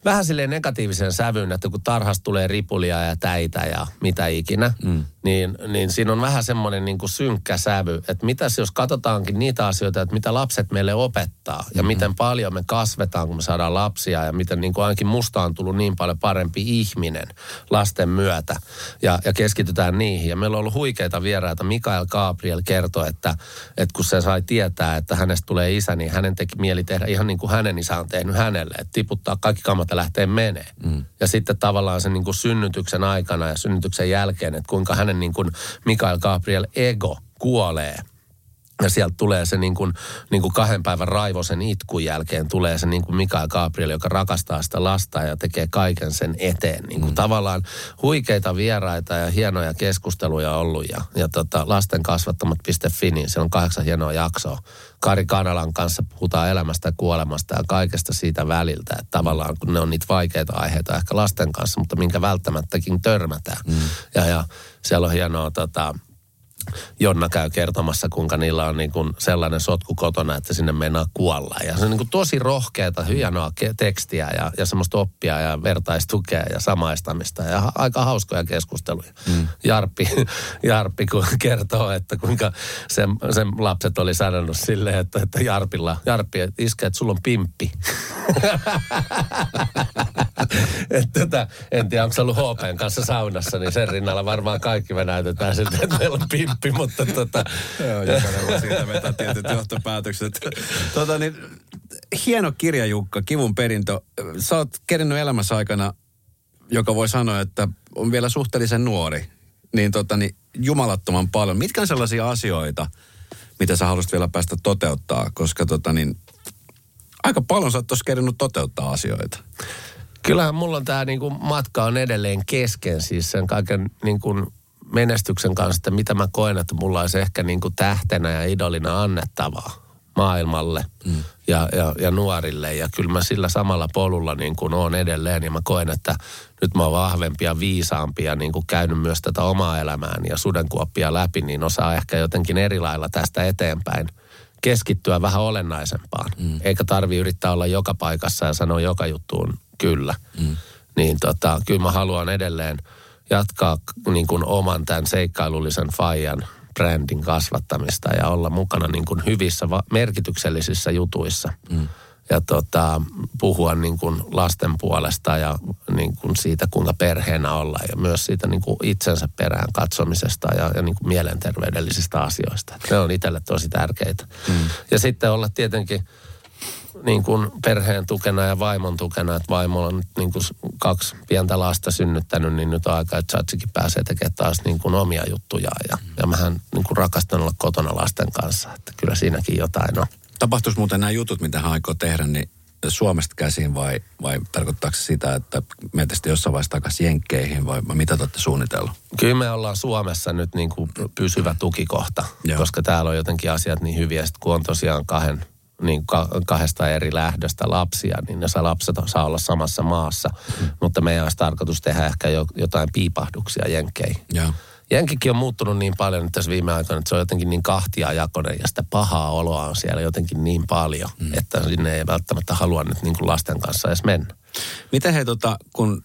vähän silleen negatiivisen sävyn, että kun tarhasta tulee ripulia ja täitä ja mitä ikinä, mm. niin, niin siinä on vähän semmoinen niin kuin synkkä sävy, että mitäs jos katsotaankin niitä asioita, että mitä lapset meille opettaa ja mm. miten paljon me kasvetaan, kun me saadaan lapsia ja miten niin kuin ainakin musta on tullut niin paljon parempi ihminen lasten myötä ja, ja keskitytään niihin. Ja meillä on ollut huikeita vieraita. Mikael Gabriel kertoi, että, että kun se sai tietää, että hänestä tulee isä, niin hänen teki mieli tehdä ihan niin kuin hänen isä on tehnyt hänelle, että tiputtaa kaikki kamat että lähtee menee. Mm. Ja sitten tavallaan sen niin kuin synnytyksen aikana ja synnytyksen jälkeen, että kuinka hänen niin kuin Mikael Gabriel ego kuolee – ja sieltä tulee se niin kuin, niin kuin kahden päivän raivosen itkun jälkeen tulee se niin kuin Mikael Gabriel, joka rakastaa sitä lasta ja tekee kaiken sen eteen. Niin kuin mm. Tavallaan huikeita vieraita ja hienoja keskusteluja ollut ja, ja tota, lastenkasvattamat.fi, niin se on kahdeksan hienoa jaksoa. Kari Kanalan kanssa puhutaan elämästä ja kuolemasta ja kaikesta siitä väliltä. Että tavallaan kun ne on niitä vaikeita aiheita ehkä lasten kanssa, mutta minkä välttämättäkin törmätään. Mm. Ja, ja siellä on hienoa tota, Jonna käy kertomassa, kuinka niillä on niin kuin sellainen sotku kotona, että sinne meinaa kuolla. Ja se on niin kuin tosi rohkeata, hienoa tekstiä ja, ja semmoista oppia ja vertaistukea ja samaistamista ja aika hauskoja keskusteluja. Mm. Jarppi, [LAUGHS] Jarppi kun kertoo, että kuinka sen, sen lapset oli sanonut silleen, että, että Jarpilla, Jarppi, että iskä, että sulla on pimppi. [LAUGHS] että tota, en tiedä, onko se ollut HPn kanssa saunassa, niin sen rinnalla varmaan kaikki me näytetään siltä, että meillä on pimppi nappi, mutta tota... [LAUGHS] Joo, jokainen voi siitä vetää tietyt johtopäätökset. tota, niin, hieno kirja, Jukka, Kivun perintö. Sä oot kerinyt elämässä aikana, joka voi sanoa, että on vielä suhteellisen nuori, niin, tota, niin jumalattoman paljon. Mitkä on sellaisia asioita, mitä sä haluaisit vielä päästä toteuttaa, koska tota, niin, aika paljon sä oot tuossa kerinyt toteuttaa asioita. Kyllähän mulla on tämä niinku matka on edelleen kesken, siis sen kaiken niinku menestyksen kanssa, että mitä mä koen, että mulla olisi ehkä niin kuin tähtenä ja idolina annettavaa maailmalle mm. ja, ja, ja nuorille. Ja kyllä mä sillä samalla polulla niin kuin oon edelleen ja mä koen, että nyt mä oon vahvempi ja viisaampi ja niin kuin käynyt myös tätä omaa elämääni ja sudenkuoppia läpi, niin osaa ehkä jotenkin eri lailla tästä eteenpäin keskittyä vähän olennaisempaan. Mm. Eikä tarvi yrittää olla joka paikassa ja sanoa joka juttuun kyllä. Mm. Niin tota, kyllä mä haluan edelleen – jatkaa niin kuin oman tämän seikkailullisen faijan brändin kasvattamista ja olla mukana niin kuin hyvissä merkityksellisissä jutuissa. Mm. Ja tota, puhua niin kuin lasten puolesta ja niin kuin siitä, kuinka perheenä olla ja myös siitä niin kuin itsensä perään katsomisesta ja, ja niin kuin mielenterveydellisistä asioista. Ne on itselle tosi tärkeitä. Mm. Ja sitten olla tietenkin niin kuin perheen tukena ja vaimon tukena, että vaimolla on nyt niin kuin kaksi pientä lasta synnyttänyt, niin nyt on aika, että Chatsikin pääsee tekemään taas niin kuin omia juttuja. Ja, ja mähän niin kuin rakastan olla kotona lasten kanssa, että kyllä siinäkin jotain on. Tapahtuisi muuten nämä jutut, mitä hän aikoo tehdä, niin Suomesta käsin vai, vai tarkoittaako se sitä, että meitä sitten jossain vaiheessa takaisin Jenkkeihin vai mitä te olette suunnitellut? Kyllä me ollaan Suomessa nyt niin kuin pysyvä tukikohta, Joo. koska täällä on jotenkin asiat niin hyviä. Sitten kun on tosiaan kahden, niin kahdesta eri lähdöstä lapsia, niin ne saa lapset saa olla samassa maassa. Mm. Mutta meidän olisi tarkoitus tehdä ehkä jo, jotain piipahduksia Jenkkeihin. Joo. Jenkikin on muuttunut niin paljon nyt tässä viime aikoina, että se on jotenkin niin kahtiajakoinen ja sitä pahaa oloa on siellä jotenkin niin paljon, mm. että sinne ei välttämättä halua nyt niin kuin lasten kanssa edes mennä. Miten he tota, kun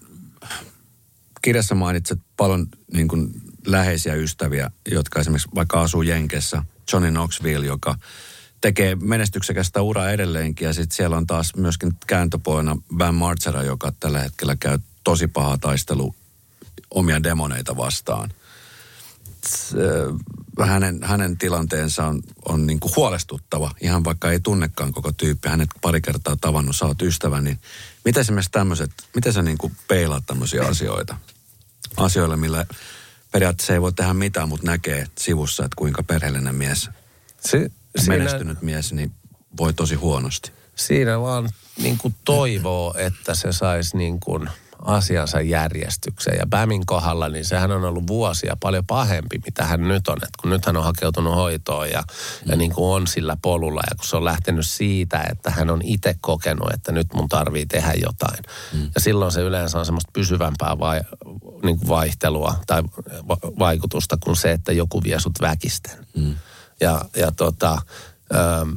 kirjassa mainitset paljon niin kuin läheisiä ystäviä, jotka esimerkiksi vaikka asuu Jenkessä, Johnny Knoxville, joka tekee menestyksekästä uraa edelleenkin. Ja sitten siellä on taas myöskin kääntöpoina Van Marcera, joka tällä hetkellä käy tosi paha taistelu omia demoneita vastaan – hänen, hänen tilanteensa on, on niin kuin huolestuttava, ihan vaikka ei tunnekaan koko tyyppi, hänet pari kertaa tavannut, sä oot ystävä, niin miten esimerkiksi tämmöiset, miten sä niin kuin peilaat tämmöisiä asioita? Asioille, millä periaatteessa ei voi tehdä mitään, mutta näkee sivussa, että kuinka perheellinen mies, si- menestynyt siinä, mies, niin voi tosi huonosti. Siinä vaan niin kuin toivoo, että se saisi niin kuin – asiansa järjestykseen. Ja Bämin kohdalla, niin sehän on ollut vuosia paljon pahempi, mitä hän nyt on. Et kun nyt hän on hakeutunut hoitoon ja, mm. ja niin kuin on sillä polulla. Ja kun se on lähtenyt siitä, että hän on itse kokenut, että nyt mun tarvii tehdä jotain. Mm. Ja silloin se yleensä on semmoista pysyvämpää vai, niin kuin vaihtelua tai va- vaikutusta kuin se, että joku vie sut väkisten. Mm. Ja, ja tota, ähm,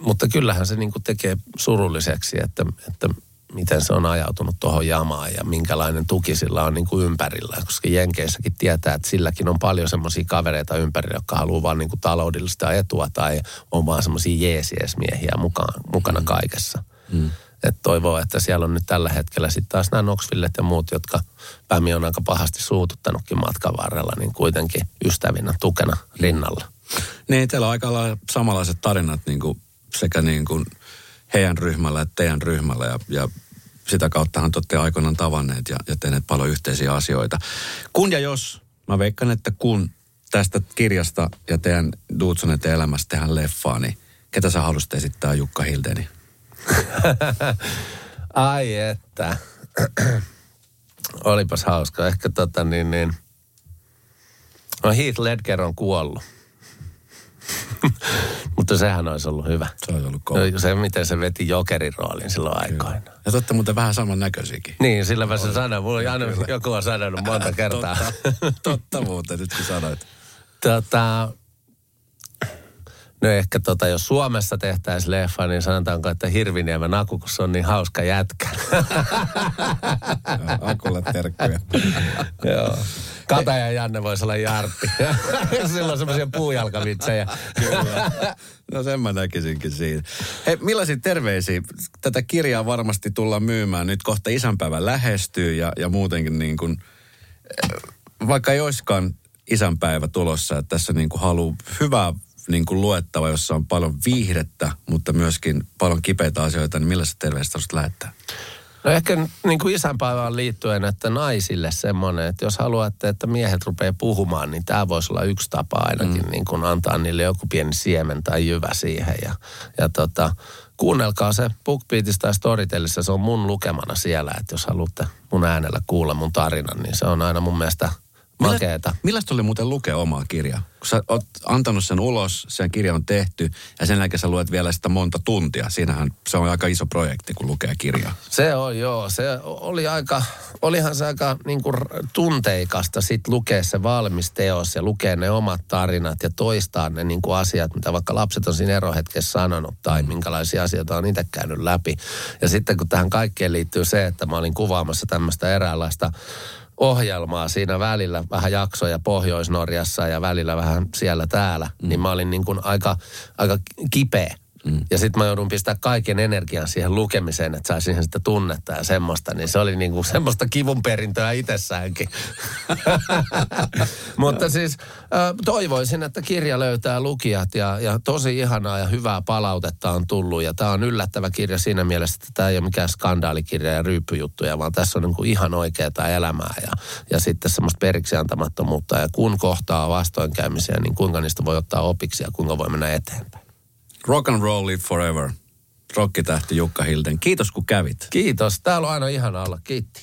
mutta kyllähän se niin kuin tekee surulliseksi, että, että miten se on ajautunut tuohon jamaan ja minkälainen tuki sillä on niin kuin ympärillä. Koska Jenkeissäkin tietää, että silläkin on paljon semmoisia kavereita ympärillä, jotka haluaa vaan niin kuin taloudellista etua tai on vaan semmoisia jeesiesmiehiä mukaan, mukana mm. kaikessa. Mm. Et toivoo, että siellä on nyt tällä hetkellä sitten taas nämä Knoxvillet ja muut, jotka Pämi on aika pahasti suututtanutkin matkan varrella, niin kuitenkin ystävinä, tukena rinnalla. Niin, teillä on aika samanlaiset tarinat niin kuin sekä niin kuin – heidän ryhmällä että teidän ryhmällä ja, ja sitä kauttahan te olette aikoinaan tavanneet ja, ja tehneet paljon yhteisiä asioita. Kun ja jos, mä veikkaan, että kun tästä kirjasta ja teidän Duutsonet elämästä tehdään leffaa, niin ketä sä haluaisit esittää Jukka Hildeni? [LAUGHS] Ai että. Olipas hauska. Ehkä tota niin, niin. No Heath Ledger on kuollut. [LAUGHS] Mutta sehän olisi ollut hyvä. Se olisi ollut kova. Se, miten se veti jokerin roolin silloin aikoina. Ja totta muuten vähän saman näköisiäkin. Niin, sillä mä sen sanoin. Mulla on aina joku on sanonut monta [LAUGHS] kertaa. totta, [LAUGHS] totta muuten, nyt kun sanoit. Tota, No ehkä tota, jos Suomessa tehtäisiin leffa, niin sanotaanko, että Hirviniemen Aku, kun se on niin hauska jätkä. Akulle terkkuja. Joo. Kata ja Janne voisi olla Jarppi. [LAUGHS] Silloin semmoisia puujalkavitsejä. Kyllä. No sen mä näkisinkin siinä. Hei, millaisia terveisiä? Tätä kirjaa varmasti tullaan myymään. Nyt kohta isänpäivä lähestyy ja, ja muutenkin niin kuin, eh, vaikka ei olisikaan isänpäivä tulossa, että tässä niin kuin haluaa hyvää niin kuin luettava, jossa on paljon viihdettä, mutta myöskin paljon kipeitä asioita, niin millaista terveistä lähettää? No ehkä niin kuin isänpäivään liittyen, että naisille semmoinen, että jos haluatte, että miehet rupeaa puhumaan, niin tämä voisi olla yksi tapa ainakin mm. niin kuin antaa niille joku pieni siemen tai jyvä siihen. Ja, ja tota, kuunnelkaa se BookBeatissa tai Storytellissa, se on mun lukemana siellä, että jos haluatte mun äänellä kuulla mun tarinan, niin se on aina mun mielestä – Makeeta. Millaista oli muuten lukea omaa kirjaa? Kun sä oot antanut sen ulos, sen kirja on tehty ja sen jälkeen sä luet vielä sitä monta tuntia. Siinähän se on aika iso projekti, kun lukee kirjaa. Se on joo. Se oli aika, olihan se aika niin kuin tunteikasta sit lukea se valmis teos ja lukea ne omat tarinat ja toistaa ne niin kuin asiat, mitä vaikka lapset on siinä erohetkessä sanonut tai minkälaisia asioita on itse käynyt läpi. Ja sitten kun tähän kaikkeen liittyy se, että mä olin kuvaamassa tämmöistä eräänlaista ohjelmaa siinä välillä, vähän jaksoja Pohjois-Norjassa ja välillä vähän siellä täällä, mm. niin mä olin niin kuin aika, aika kipeä Mm. Ja sitten mä joudun pistää kaiken energian siihen lukemiseen, että saisin siihen sitä tunnetta ja semmoista. Niin se oli niinku semmoista kivun perintöä itsessäänkin. [LAUGHS] Mutta siis toivoisin, että kirja löytää lukijat ja, ja tosi ihanaa ja hyvää palautetta on tullut. Ja tämä on yllättävä kirja siinä mielessä, että tämä ei ole mikään skandaalikirja ja ryyppyjuttuja, vaan tässä on niinku ihan oikeaa elämää ja, ja sitten semmoista periksi antamattomuutta. Ja kun kohtaa vastoinkäymisiä, niin kuinka niistä voi ottaa opiksi ja kuinka voi mennä eteenpäin. Rock and roll live forever. Rokkitähti Jukka Hilden. Kiitos kun kävit. Kiitos. Täällä on aina ihana olla. Kiitti.